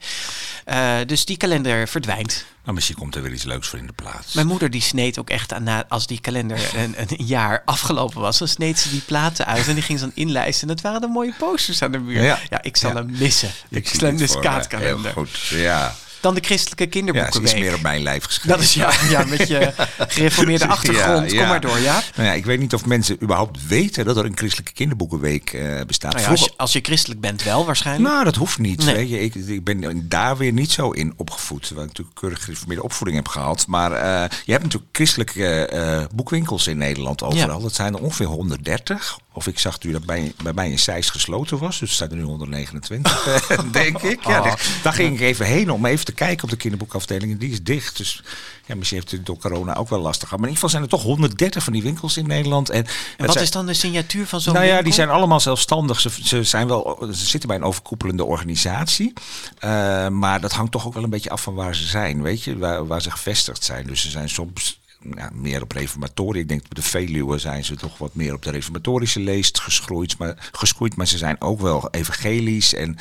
Eh, dus die kalender verdwijnt. Maar misschien komt er weer iets leuks voor in de plaats. Mijn moeder die sneed ook echt aan, na, als die kalender een, een jaar afgelopen was, dan sneed ze die platen uit en die ging ze dan inlijsten. En dat waren de mooie posters aan de muur. Ja, Ja. ik zal hem missen. Ik zie dit de voor me. skaatkalender. Heel goed, ja. Dan de christelijke Ja, ze kinderboekenweek. is meer op mijn lijf geschreven. Dat is ja, ja met je gereformeerde achtergrond. Ja, Kom ja. maar door, ja. Nou ja, ik weet niet of mensen überhaupt weten dat er een christelijke kinderboekenweek eh, bestaat. Nou ja, als, je, als je christelijk bent wel waarschijnlijk. Nou, dat hoeft niet. Nee. Weet je. Ik, ik ben daar weer niet zo in opgevoed. Waar ik natuurlijk keurig gereformeerde opvoeding heb gehad. Maar eh, je hebt natuurlijk christelijke eh, boekwinkels in Nederland overal. Dat zijn er ongeveer 130. Of ik zag nu dat bij, bij mij in Zeist gesloten was. Dus er zijn er nu 129, eh, denk ik. Ja, Oh. daar ging ik even heen om even te kijken op de kinderboekafdeling. En die is dicht. Dus ja, misschien heeft het door corona ook wel lastig gehad. Maar in ieder geval zijn er toch 130 van die winkels in Nederland. En, en het wat zijn- is dan de signatuur van zo'n nou ja, winkel? die zijn allemaal zelfstandig. Ze, ze, zijn wel, ze zitten bij een overkoepelende organisatie. Eh, maar dat hangt toch ook wel een beetje af van waar ze zijn, weet je, waar, waar ze gevestigd zijn. Dus ze zijn soms ja, meer op reformatorie. Ik denk de Veluwe zijn ze toch wat meer op de reformatorische leest geschroeid. Maar, geschoeid, maar ze zijn ook wel evangelisch. En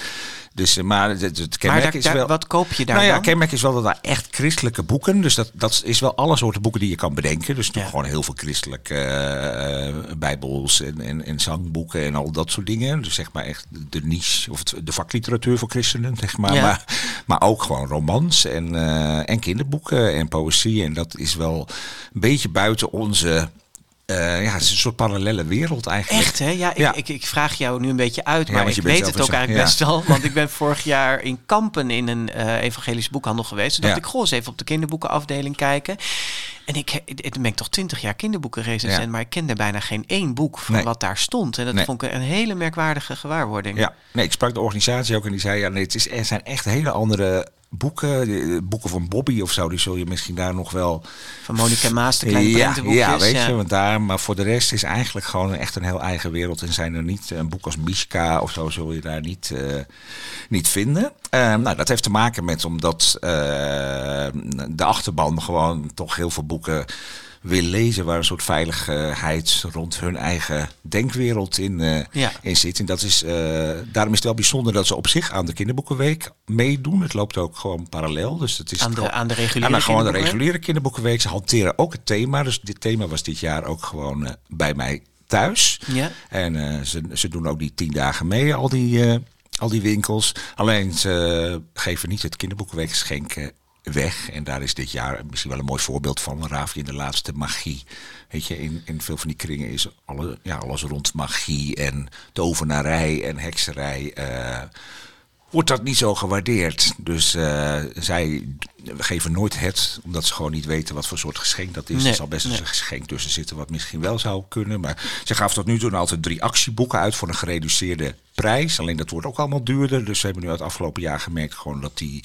dus, eh, maar het, het Maar kenmerk daar- is wel... wat koop je daar nou ja, dan? kenmerk is wel dat daar echt christelijke boeken. Dus dat, dat is wel alle soorten boeken die je kan bedenken. Dus toch gewoon heel veel christelijke eh, bijbels en, en, en zangboeken en al dat soort dingen. Dus zeg maar echt de niche of het, de vakliteratuur voor christenen, zeg maar. Ja. Maar, maar ook gewoon romans en, eh, en kinderboeken en poëzie. En dat is wel een beetje buiten onze... eh, ja, het is een soort parallele wereld eigenlijk. Echt, hè? Ja, ik, Ja. Ik, ik vraag jou nu een beetje uit, Ja, maar je ik weet het ook eigenlijk ja. best wel. Want ik ben vorig jaar in Kampen in een eh evangelisch boekhandel geweest. Toen dacht Ja. ik, goh, eens even op de kinderboekenafdeling kijken. En ik, ik ben ik toch twintig jaar kinderboekenrecensent, Ja. maar ik kende bijna geen één boek van Nee. wat daar stond. En dat Nee. vond ik een hele merkwaardige gewaarwording. Ja, nee, ik sprak de organisatie ook en die zei: ja, nee, het is, er zijn echt hele andere boeken. Boeken van Bobby of zo, die zul je misschien daar nog wel. Van Monica Maas, de kleine ja, ja, weet ja. je, want daar. Maar voor de rest is eigenlijk gewoon echt een heel eigen wereld. En zijn er niet een boek als Mishka of zo, zul je daar niet, eh, niet vinden. Eh, nou, dat heeft te maken met omdat eh, de achterban gewoon toch heel veel boeken wil lezen waar een soort veiligheid rond hun eigen denkwereld in, eh, Ja. in zit. En dat is, eh, daarom is het wel bijzonder dat ze op zich aan de kinderboekenweek meedoen. Het loopt ook gewoon parallel. Dus het is Aan de- aan de reguliere aan de- gewoon de kinderboekenweek? reguliere kinderboekenweek. Ze hanteren ook het thema. Dus dit thema was dit jaar ook gewoon eh, bij mij thuis. Ja. En ze, ze doen ook die tien dagen mee, al die, al die winkels. Alleen ze geven niet het kinderboekenweekgeschenk eh, weg. En daar is dit jaar misschien wel een mooi voorbeeld van. Ravi in de laatste magie. Weet je, in, in veel van die kringen is alle, ja, alles rond magie en tovenarij en hekserij. eh, wordt dat niet zo gewaardeerd. Dus eh, zij geven nooit het, omdat ze gewoon niet weten wat voor soort geschenk dat is. Nee, er zal best nee. een geschenk tussen zitten wat misschien wel zou kunnen. Maar ze gaven tot nu toe altijd drie actieboeken uit voor een gereduceerde prijs. Alleen dat wordt ook allemaal duurder. Dus we hebben nu uit het afgelopen jaar gemerkt gewoon dat die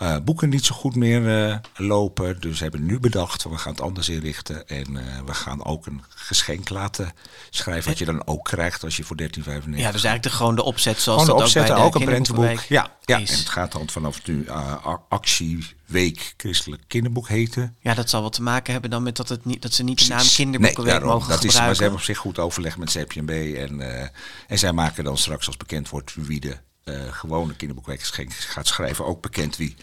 eh, boeken niet zo goed meer eh, lopen. Dus we hebben nu bedacht, we gaan het anders inrichten. En eh, we gaan ook een geschenk laten schrijven. Wat je dan ook krijgt als je voor 13,95 Ja, dus eigenlijk de, gewoon de opzet zoals gewoon de dat ook bij de ook een prentenboek. Ja, ja. is. en het gaat dan vanaf nu actieweek christelijk kinderboek heten. Ja, dat zal wat te maken hebben dan met dat, het niet, dat ze niet de naam kinderboekenweek Nee, daarom. mogen dat is, gebruiken. maar ze hebben op zich goed overleg met CPMB. En, en zij maken dan straks, als bekend wordt wie de gewone kinderboekweekgeschenk gaat schrijven, ook bekend wie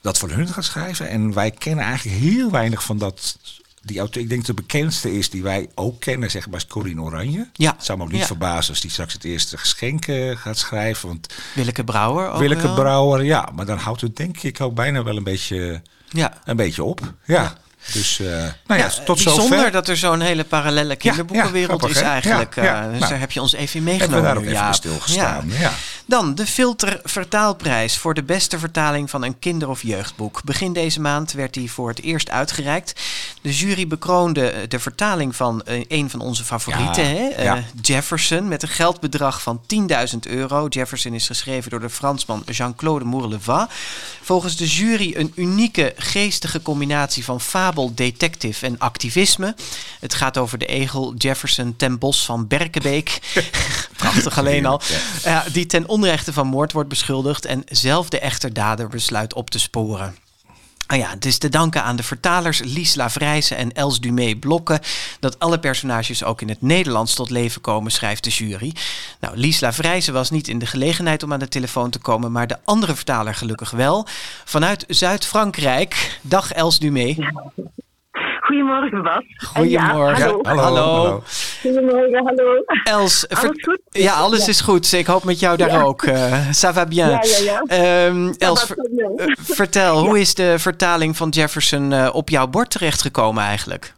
dat voor hun gaat schrijven. En wij kennen eigenlijk heel weinig van dat. Die auteur, ik denk de bekendste is die wij ook kennen, zeg maar, is Corine Oranje. Ja. Het zou me ook niet Ja. verbazen als die straks het eerste geschenk eh, gaat schrijven. Want Willeke Brouwer ook Willeke wel. Brouwer, ja. Maar dan houdt het denk ik ook bijna wel een beetje, Ja. een beetje op. Ja. Dus, eh, nou ja, Ja, tot zover. dat er zo'n hele parallele kinderboekenwereld grappig, is eigenlijk. Eh, dus Nou, daar heb je ons even in hebben we meegenomen. daar ook even stilgestaan, ja. Dan de Filter Vertaalprijs voor de beste vertaling van een kinder- of jeugdboek. Begin deze maand werd die voor het eerst uitgereikt. De jury bekroonde eh, de vertaling van eh, een van onze favorieten, Ja, hè? Eh. Jefferson, met een geldbedrag van 10.000 euro. Jefferson is geschreven door de Fransman Jean-Claude Mourleva. Volgens de jury een unieke geestige combinatie van fabel, detective en activisme. Het gaat over de egel Jefferson ten Bos van Berkenbeek. Prachtig alleen al. Ja, die ten onrechte van moord wordt beschuldigd en zelf de echte dader besluit op te sporen. Ah ja, het is te danken aan de vertalers Lies Lavrijse en Els Dumé Blokken dat alle personages ook in het Nederlands tot leven komen, schrijft de jury. Nou, Lies Lavrijse was niet in de gelegenheid om aan de telefoon te komen, maar de andere vertaler gelukkig wel. Vanuit Zuid-Frankrijk. Dag Els Dumé. Goedemorgen, Bas. En Goedemorgen. Ja, hallo. hallo, hallo. Goedemorgen, hallo. Els, Alles ver- goed? ja, alles is goed. Ik hoop met jou daar Ja. ook. eh ça va bien. Ja, ja, ja. Ehm, Els, ver- eh, vertel, hoe is de vertaling van Jefferson eh, op jouw bord terechtgekomen eigenlijk?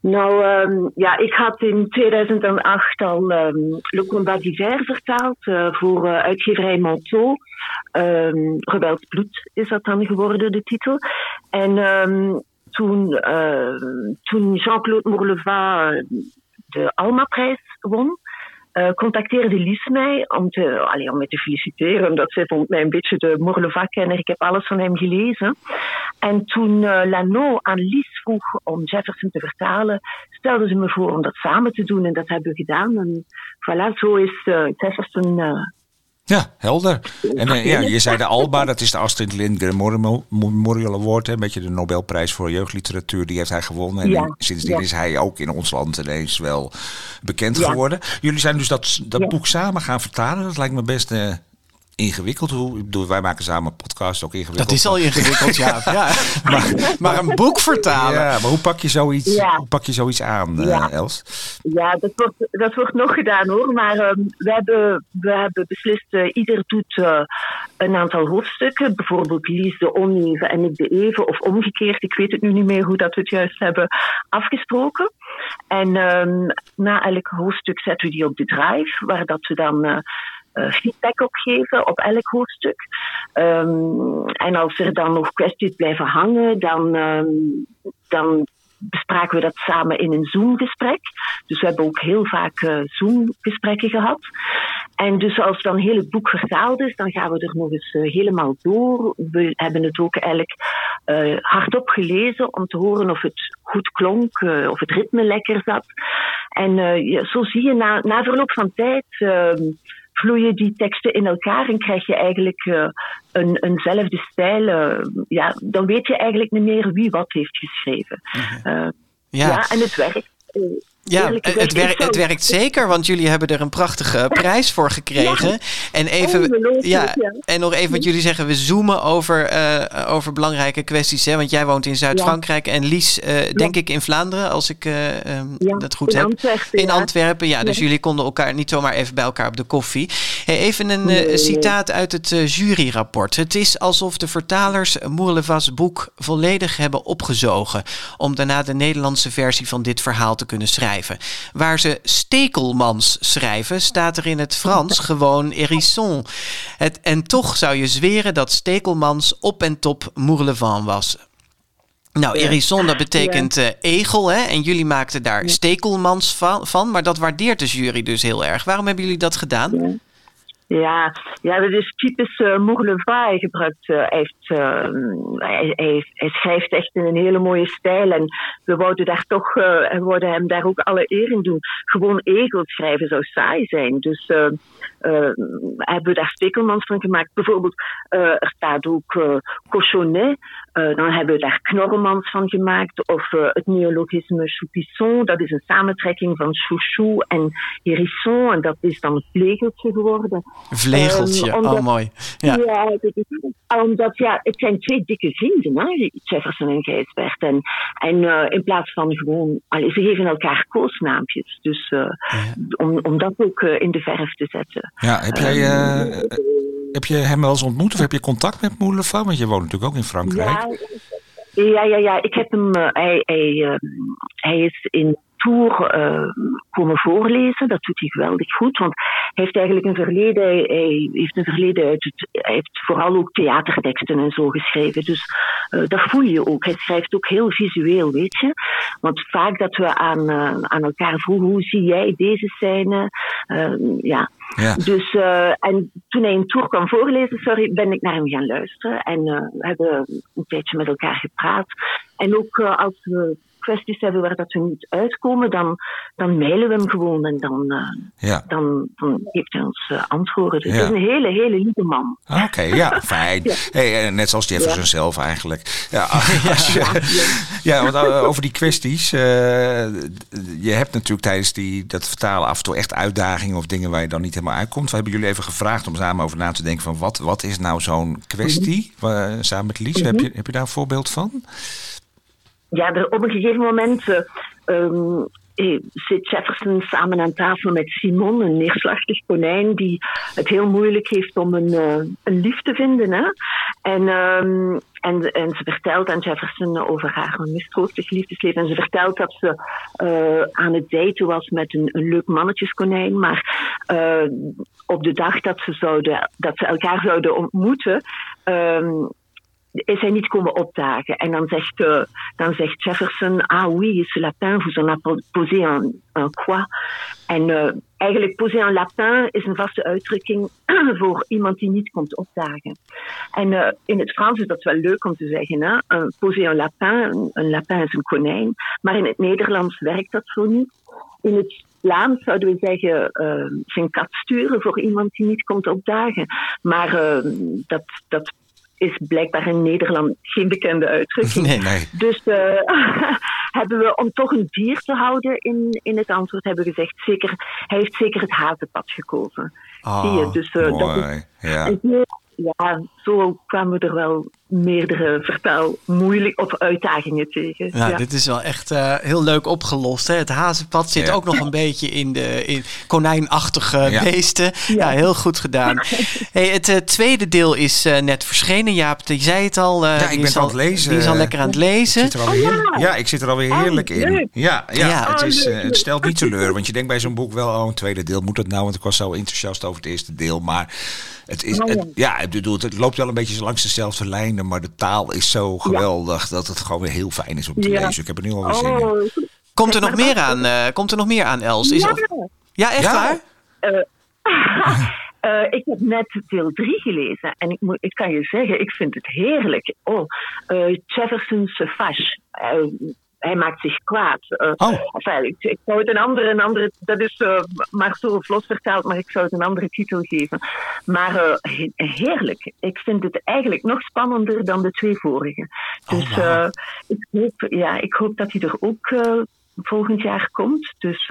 Nou, ehm, ja, ik had in 2008 al ehm, Le Combat d'hiver vertaald eh, voor eh, uitgeverij Manteau. Ehm Rebels Bloed is dat dan geworden, de titel. En ehm, toen, eh, toen Jean-Claude Mourleva eh, de Alma-prijs won, eh, contacteerde Lies mij om, te, allee, om mij te feliciteren. Omdat zij vond mij een beetje de Mourleva-kenner. Ik heb alles van hem gelezen. En toen Lano aan Lies vroeg om Jefferson te vertalen, stelde ze me voor om dat samen te doen. En dat hebben we gedaan. En voilà, zo is Jefferson... Ja, helder. En eh, ja, je zei de Alba, dat is de Astrid Lindgren Memorial- Award. Een beetje de Nobelprijs voor jeugdliteratuur, die heeft hij gewonnen. En Ja, sindsdien ja. is hij ook in ons land ineens wel bekend geworden. Jullie zijn dus dat, dat boek samen gaan vertalen. Dat lijkt me best eh, ingewikkeld. Hoe, bedoel, wij maken samen een podcast, ook ingewikkeld. Dat is al ingewikkeld, ja. ja. Maar, maar een boek vertalen. Ja, maar hoe pak je zoiets, Ja. hoe pak je zoiets aan, eh. Els? Ja, dat wordt, dat wordt nog gedaan hoor. Maar ehm, we, hebben, we hebben beslist, eh, ieder doet eh, een aantal hoofdstukken. Bijvoorbeeld Lies de oneven en ik de even. Of omgekeerd, ik weet het nu niet meer hoe dat we het juist hebben afgesproken. En ehm, na elk hoofdstuk zetten we die op de drive, waar dat we dan... eh, feedback op geven op elk hoofdstuk. Ehm, en als er dan nog kwesties blijven hangen, dan, ehm, dan bespraken we dat samen in een Zoom-gesprek. Dus we hebben ook heel vaak eh, Zoom-gesprekken gehad. En dus als dan heel het boek vertaald is, dan gaan we er nog eens eh, helemaal door. We hebben het ook eigenlijk eh, hardop gelezen om te horen of het goed klonk, of het ritme lekker zat. En zo zie je na, na verloop van tijd. Vloeien die teksten in elkaar en krijg je eigenlijk eh, een, eenzelfde stijl. eh, ja, dan weet je eigenlijk niet meer wie wat heeft geschreven. Eh, Ja. ja. en het werkt. Eh, Ja, eerlijk het, het werkt zeker, want jullie hebben er een prachtige prijs voor gekregen. En, even, ja, en nog even wat jullie zeggen, we zoomen over, eh, over belangrijke kwesties. Hè? Want jij woont in Zuid-Frankrijk en Lies, eh, denk ik, in Vlaanderen, als ik eh, ehm, dat goed in heb. Antwerpen, in. Antwerpen, ja. Dus jullie konden elkaar niet zomaar even bij elkaar op de koffie. Hey, even een eh, Nee. citaat uit het eh, juryrapport. Het is alsof de vertalers Moerlevas boek volledig hebben opgezogen... om daarna de Nederlandse versie van dit verhaal te kunnen schrijven. Waar ze stekelmans schrijven, staat er in het Frans gewoon hérisson. Het, en toch zou je zweren dat stekelmans op en top Moerlevan was. Nou, Ja. hérisson, dat betekent eh, egel, hè? En jullie maakten daar stekelmans van, van, maar dat waardeert de jury dus heel erg. Waarom hebben jullie dat gedaan? Ja, ja, dat is typisch uh, gebruikt, uh, hij, heeft, hij, schrijft echt in een hele mooie stijl. En we wouden daar toch, we wouden hem daar ook alle eer in doen. Gewoon egel schrijven zou saai zijn. Dus hebben we daar stekelmans van gemaakt. Bijvoorbeeld, er staat ook cochonnet. dan hebben we daar knorremans van gemaakt. Of het neologisme choupisson. Dat is een samentrekking van chouchou en hérisson. En dat is dan een vlegeltje geworden. Vlegeltje, Um, omdat, oh mooi. Ja, ja dat is, omdat ja, het zijn twee dikke vrienden, hè, Jefferson en Gijsbert. En, en uh, in plaats van gewoon, allee, ze geven elkaar koosnaampjes. Dus uh, ja. om, om dat ook uh, in de verf te zetten. Ja, heb jij. Uh, heb je hem wel eens ontmoet of heb je contact met Moelefa? Want je woont natuurlijk ook in Frankrijk. Ja, ja, ja. ja. Ik heb hem. Uh, hij, hij, uh, hij is in Tour uh, komen voorlezen. Dat doet hij geweldig goed. Want hij heeft eigenlijk een verleden. Hij, hij heeft een verleden uit het. Hij heeft vooral ook theaterteksten en zo geschreven. Dus uh, dat voel je ook. Hij schrijft ook heel visueel, weet je. Want vaak dat we aan, uh, aan elkaar vroegen: hoe zie jij deze scène? ja. Ja. Dus, en toen hij een tour kwam voorlezen, sorry, ben ik naar hem gaan luisteren. En we hebben een tijdje met elkaar gepraat. En ook als we kwesties hebben waar dat we niet uitkomen, dan, dan mailen we hem gewoon en dan, ja. dan, dan geeft hij ons antwoorden. Dus ja. het is een hele, hele lieve man. Oké, okay, ja, fijn. ja. Hey, net zoals Jefferson zelf eigenlijk. Ja, je, ja, want over die kwesties. Uh, je hebt natuurlijk tijdens die, dat vertalen af en toe echt uitdagingen of dingen waar je dan niet helemaal uitkomt. We hebben jullie even gevraagd om samen over na te denken van wat, wat is nou zo'n kwestie? Mm -hmm. uh, samen met Lies, mm -hmm. heb, je, heb je daar een voorbeeld van? Ja, er, op een gegeven moment eh, ehm, eh, zit Jefferson samen aan tafel met Simon, een neerslachtig konijn, die het heel moeilijk heeft om een, eh, een lief te vinden. Hè? En, ehm, en, en ze vertelt aan Jefferson over haar mistroostig liefdesleven. En ze vertelt dat ze aan het daten was met een, een leuk mannetjeskonijn. Maar op de dag dat ze, zouden, dat ze elkaar zouden ontmoeten. ehm, is hij niet komen opdagen. En dan zegt, eh, dan zegt Jefferson, ah oui, ce lapin vous en a po- posé un, quoi. En eh, eigenlijk posé un lapin is een vaste uitdrukking voor iemand die niet komt opdagen. En eh, in het Frans is dat wel leuk om te zeggen, hè? Uh, posé un lapin, een, een lapin is een konijn. Maar in het Nederlands werkt dat zo niet. In het Vlaams zouden we zeggen eh, zijn kat sturen voor iemand die niet komt opdagen. Maar dat, dat is blijkbaar in Nederland geen bekende uitdrukking. Nee. Nee. Dus eh, hebben we, om toch een dier te houden in, in het antwoord, hebben we gezegd, zeker, hij heeft zeker het hazenpad gekozen. Oh, Zie je? Dus eh, dat is Mooi. Ja. heel- ja, zo kwamen we er wel meerdere vertaal moeilijk of uitdagingen tegen. Ja, ja. dit is wel echt eh, heel leuk opgelost. Hè? Het hazenpad zit Ja. ook nog een beetje in de in konijnachtige Ja. beesten. Ja. heel goed gedaan. Hey, het eh, tweede deel is eh, net verschenen. Jaap, je zei het al. eh, Ja, ik die ben is het aan het lezen. Die is al lekker aan het Ik lezen. zit er alweer heerlijk- ja, ik zit er alweer heerlijk Oh, in. leuk. Ja, ja. Het, is, Oh, eh, leuk, het stelt niet teleur. Want je denkt bij zo'n boek wel, oh, een tweede deel moet het nou. Want ik was zo enthousiast over het eerste deel. Maar het is, Oh, ja. het, ja, ik bedoel, het loopt wel een beetje langs dezelfde lijnen. Maar de taal is zo geweldig dat het gewoon weer heel fijn is om te Ja. lezen. Ik heb er nu alweer zin in. Oh, Komt er nog meer aan, eh, komt er nog meer aan Els? Is ja. of- ja, echt Ja. waar? Eh, ik heb net deel 3 gelezen en ik, moet, ik kan je zeggen, ik vind het heerlijk. Oh, eh, Jefferson fâche. Hij maakt zich kwaad. Eh, Oh. enfin, ik, ik zou het een andere, een andere dat is eh, maar zo vlot vertaald, maar ik zou het een andere titel geven. Maar eh, he- heerlijk. Ik vind het eigenlijk nog spannender dan de twee vorige. Dus Oh, eh, ik, hoop, ja, ik hoop dat hij er ook volgend jaar komt. Dus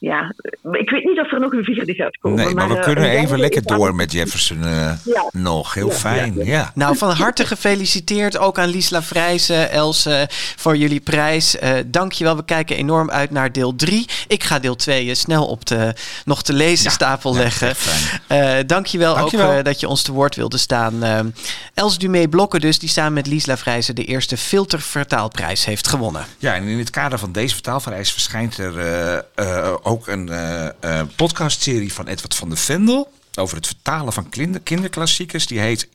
ja, ik weet niet of er nog een vierde gaat komen. Nee, maar we eh, kunnen even lekker door met Jefferson eh, Ja. nog. Heel Ja, fijn, ja, ja. Nou, van harte gefeliciteerd ook aan Liesla Vrijzen, Els, eh, voor jullie prijs. Eh dankjewel, we kijken enorm uit naar deel 3. Ik ga deel 2 snel op de nog te lezen stapel ja, leggen. Eh dankjewel, Dankjewel. ook eh, dat je ons te woord wilde staan. Eh, Els Dumé Blokken dus, die samen met Liesla Vrijzen de eerste filtervertaalprijs heeft gewonnen. Ja, en in het kader van deze vertaalvereis verschijnt er eh, eh, ook een eh, eh, podcastserie van Edward van der Vendel over het vertalen van kinder, kinderklassiekers. Die heet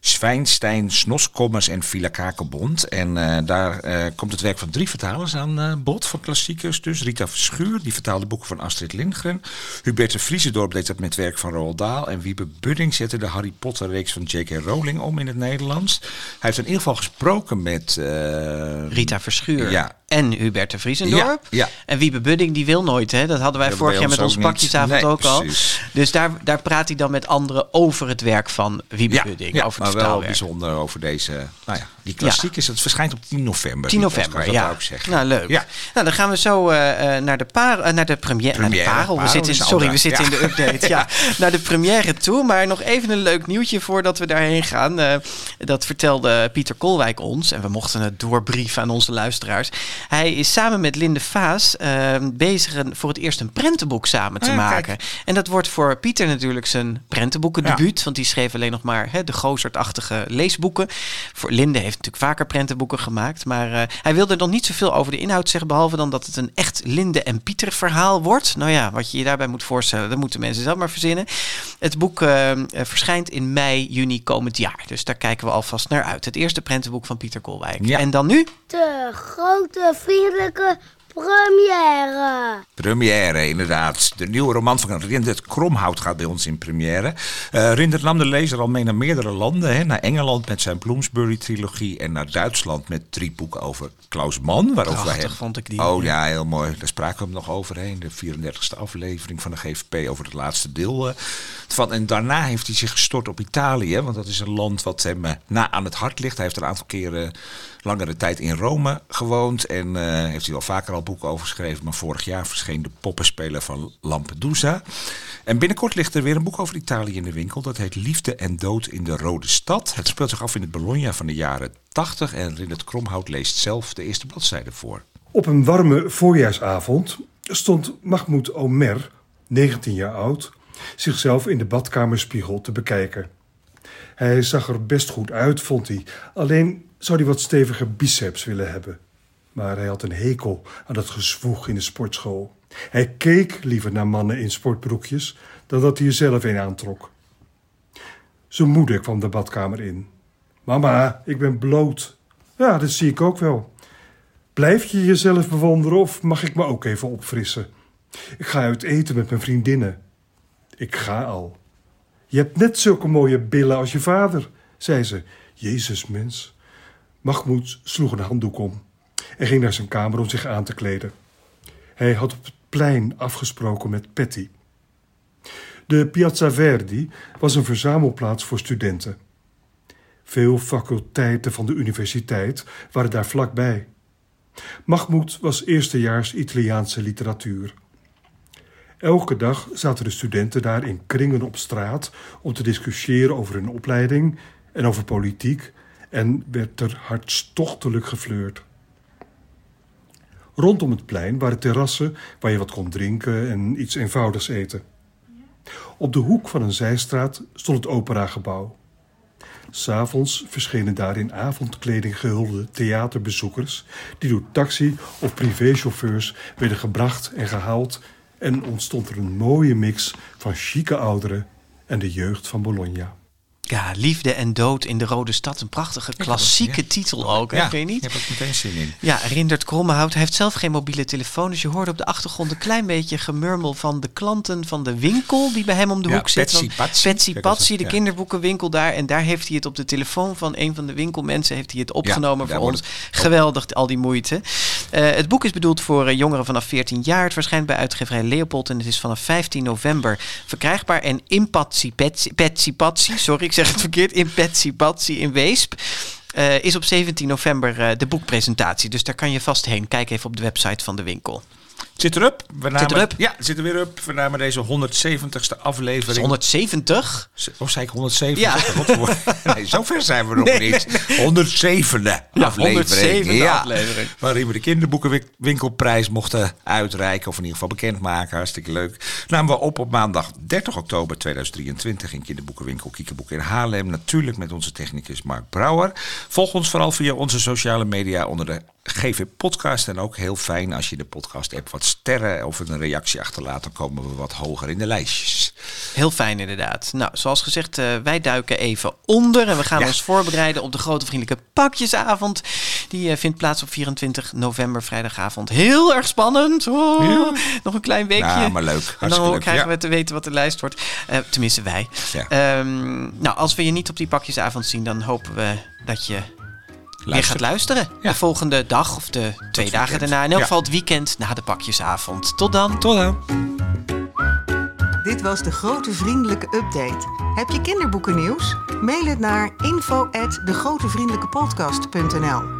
Zwijnstein, Snoskommers en Villa Kakenbond. En eh, daar komt het werk van drie vertalers aan bod van klassiekers. Dus Rita Verschuur, die vertaalde boeken van Astrid Lindgren. Hubert Vriesendorp deed dat met werk van Roald Dahl. En Wiebe Budding zette de Harry Potter reeks van J.K. Rowling om in het Nederlands. Hij heeft in ieder geval gesproken met... Rita Verschuur Ja. En Hubert de Vriesendorp. Ja, ja. En Wiebe Budding, die wil nooit, hè? Dat hadden wij Dat vorig jaar met ons pakjesavond Nee, ook al. Dus daar, daar praat hij dan met anderen over het werk van Wiebe Ja, Budding. ja, over maar het wel vertaalwerk. bijzonder over deze, nou ja, die klassiekers. Het verschijnt op 10 november. 10 die november, ja. Dat. Nou, leuk. Ja. Nou, dan gaan we zo eh, eh, naar de, par eh, naar de première. Naar de Première, parel. We zitten in, is sorry, we zitten in de update. ja. Naar de première toe. Maar nog even een leuk nieuwtje voordat we daarheen gaan. Dat vertelde Pieter Kolwijk ons. En we mochten het doorbrieven aan onze luisteraars. Hij is samen met Linde Vaas eh, bezig een- voor het eerst een prentenboek samen te Ah, kijk. maken. En dat wordt voor Pieter natuurlijk zijn prentenboekendebuut. Want die schreef alleen nog maar hè, de Gozertachtige leesboeken. Voor Linde heeft natuurlijk vaker prentenboeken gemaakt. Maar eh, hij wilde nog niet zoveel over de inhoud zeggen. Behalve dan dat het een echt Linde en Pieter verhaal wordt. Nou ja, wat je je daarbij moet voorstellen, dat moeten mensen zelf maar verzinnen. Het boek eh, eh, verschijnt in mei, juni komend jaar. Dus daar kijken we alvast naar uit. Het eerste prentenboek van Pieter Kolwijk. Ja. En dan nu? De grote vriendelijke première. Première, inderdaad. De nieuwe roman van Rindert Kromhout gaat bij ons in première. Eh Rindert nam de lezer al mee naar meerdere landen. Hè? Naar Engeland met zijn Bloomsbury-trilogie. En naar Duitsland met drie boeken over Klaus Mann. Waarover Prachtig hem- vond ik die. Oh ja, heel mooi. Daar spraken we hem nog overheen. De 34e aflevering van de GVP over het laatste deel. eh, van. En daarna heeft hij zich gestort op Italië. Want dat is een land wat hem eh, na aan het hart ligt. Hij heeft een aantal keren langere tijd in Rome gewoond. En eh, heeft hij wel vaker al al boeken over geschreven, maar vorig jaar verscheen de poppenspeler van Lampedusa. En binnenkort ligt er weer een boek over Italië in de winkel. Dat heet Liefde en Dood in de Rode Stad. Het speelt zich af in het Bologna van de jaren 80 en Rindet Kromhout leest zelf de eerste bladzijde voor. Op een warme voorjaarsavond stond Mahmoud Omer, 19 jaar oud, zichzelf in de badkamerspiegel te bekijken. Hij zag er best goed uit, vond hij. Alleen zou hij wat stevige biceps willen hebben. Maar hij had een hekel aan dat gezwoeg in de sportschool. Hij keek liever naar mannen in sportbroekjes dan dat hij er zelf een aantrok. Zijn moeder kwam de badkamer in. Mama, ik ben bloot. Ja, dat zie ik ook wel. Blijf je jezelf bewonderen of mag ik me ook even opfrissen? Ik ga uit eten met mijn vriendinnen. Ik ga al. Je hebt net zulke mooie billen als je vader, zei ze. Jezus, mens. Mahmoud sloeg een handdoek om en ging naar zijn kamer om zich aan te kleden. Hij had op het plein afgesproken met Patty. De Piazza Verdi was een verzamelplaats voor studenten. Veel faculteiten van de universiteit waren daar vlakbij. Mahmoud was eerstejaars Italiaanse literatuur. Elke dag zaten de studenten daar in kringen op straat om te discussiëren over hun opleiding en over politiek en werd er hartstochtelijk gefleurd. Rondom het plein waren terrassen waar je wat kon drinken en iets eenvoudigs eten. Op de hoek van een zijstraat stond het operagebouw. S'avonds verschenen daar in avondkleding gehulde theaterbezoekers die door taxi of privéchauffeurs werden gebracht en gehaald en ontstond er een mooie mix van chique ouderen en de jeugd van Bologna. Ja, Liefde en Dood in de Rode Stad. Een prachtige klassieke titel ook, hè? Ja, Vind je niet? heb ik meteen zin in. Ja, Rindert Krommehout hij heeft zelf geen mobiele telefoon. Dus je hoorde op de achtergrond een klein beetje gemurmel van de klanten van de winkel die bij hem om de Ja, hoek zit. Patsy Patsy. Patsy de ja. kinderboekenwinkel daar. En daar heeft hij het op de telefoon van een van de winkelmensen heeft hij het opgenomen voor ons. Geweldig, al die moeite. Eh, het boek is bedoeld voor eh, jongeren vanaf 14 jaar. Het verschijnt bij uitgeverij Leopold en het is vanaf 15 november verkrijgbaar. En in Patsy Patsy, Patsy Patsy, sorry ik zeg het verkeerd, in Patsy Patsy in Weesp. eh, is op 17 november eh, de boekpresentatie. Dus daar kan je vast heen. Kijk even op de website van de winkel. Zit erop. We namen, erop? Ja, zit er weer op. We namen deze 170ste aflevering. Is 170? Of zei ik 170? Ja. Nee, zover zijn we nog Nee, niet. 107e aflevering. 107e aflevering. Waarin we de kinderboekenwinkelprijs mochten uitreiken. Of in ieder geval bekendmaken. Hartstikke leuk. Namen we op op maandag 30 oktober 2023 in kinderboekenwinkel Kiekenboek in Haarlem. Natuurlijk met onze technicus Mark Brouwer. Volg ons vooral via onze sociale media onder de GV Podcast. En ook heel fijn als je de podcast app wat sterren of een reactie achterlaat. Dan komen we wat hoger in de lijstjes. Heel fijn inderdaad. Nou, zoals gezegd, eh, wij duiken even onder en we gaan Ja. ons voorbereiden op de grote vriendelijke pakjesavond. Die eh, vindt plaats op 24 november, vrijdagavond. Heel erg spannend. Oh, Ja. Nog een klein weekje. Ja, maar leuk. En dan leuk. krijgen Ja. we te weten wat de lijst wordt. Eh, tenminste, wij. Ja. Ehm, nou, als we je niet op die pakjesavond zien, dan hopen we dat je weer Luister. gaat luisteren. Ja. De volgende dag of de twee dagen weekend. daarna. In elk Ja. geval het weekend na de pakjesavond. Tot dan. Tot dan. Dit was de grote vriendelijke update. Heb je kinderboekennieuws? Mail het naar info@degrotevriendelijkepodcast.nl.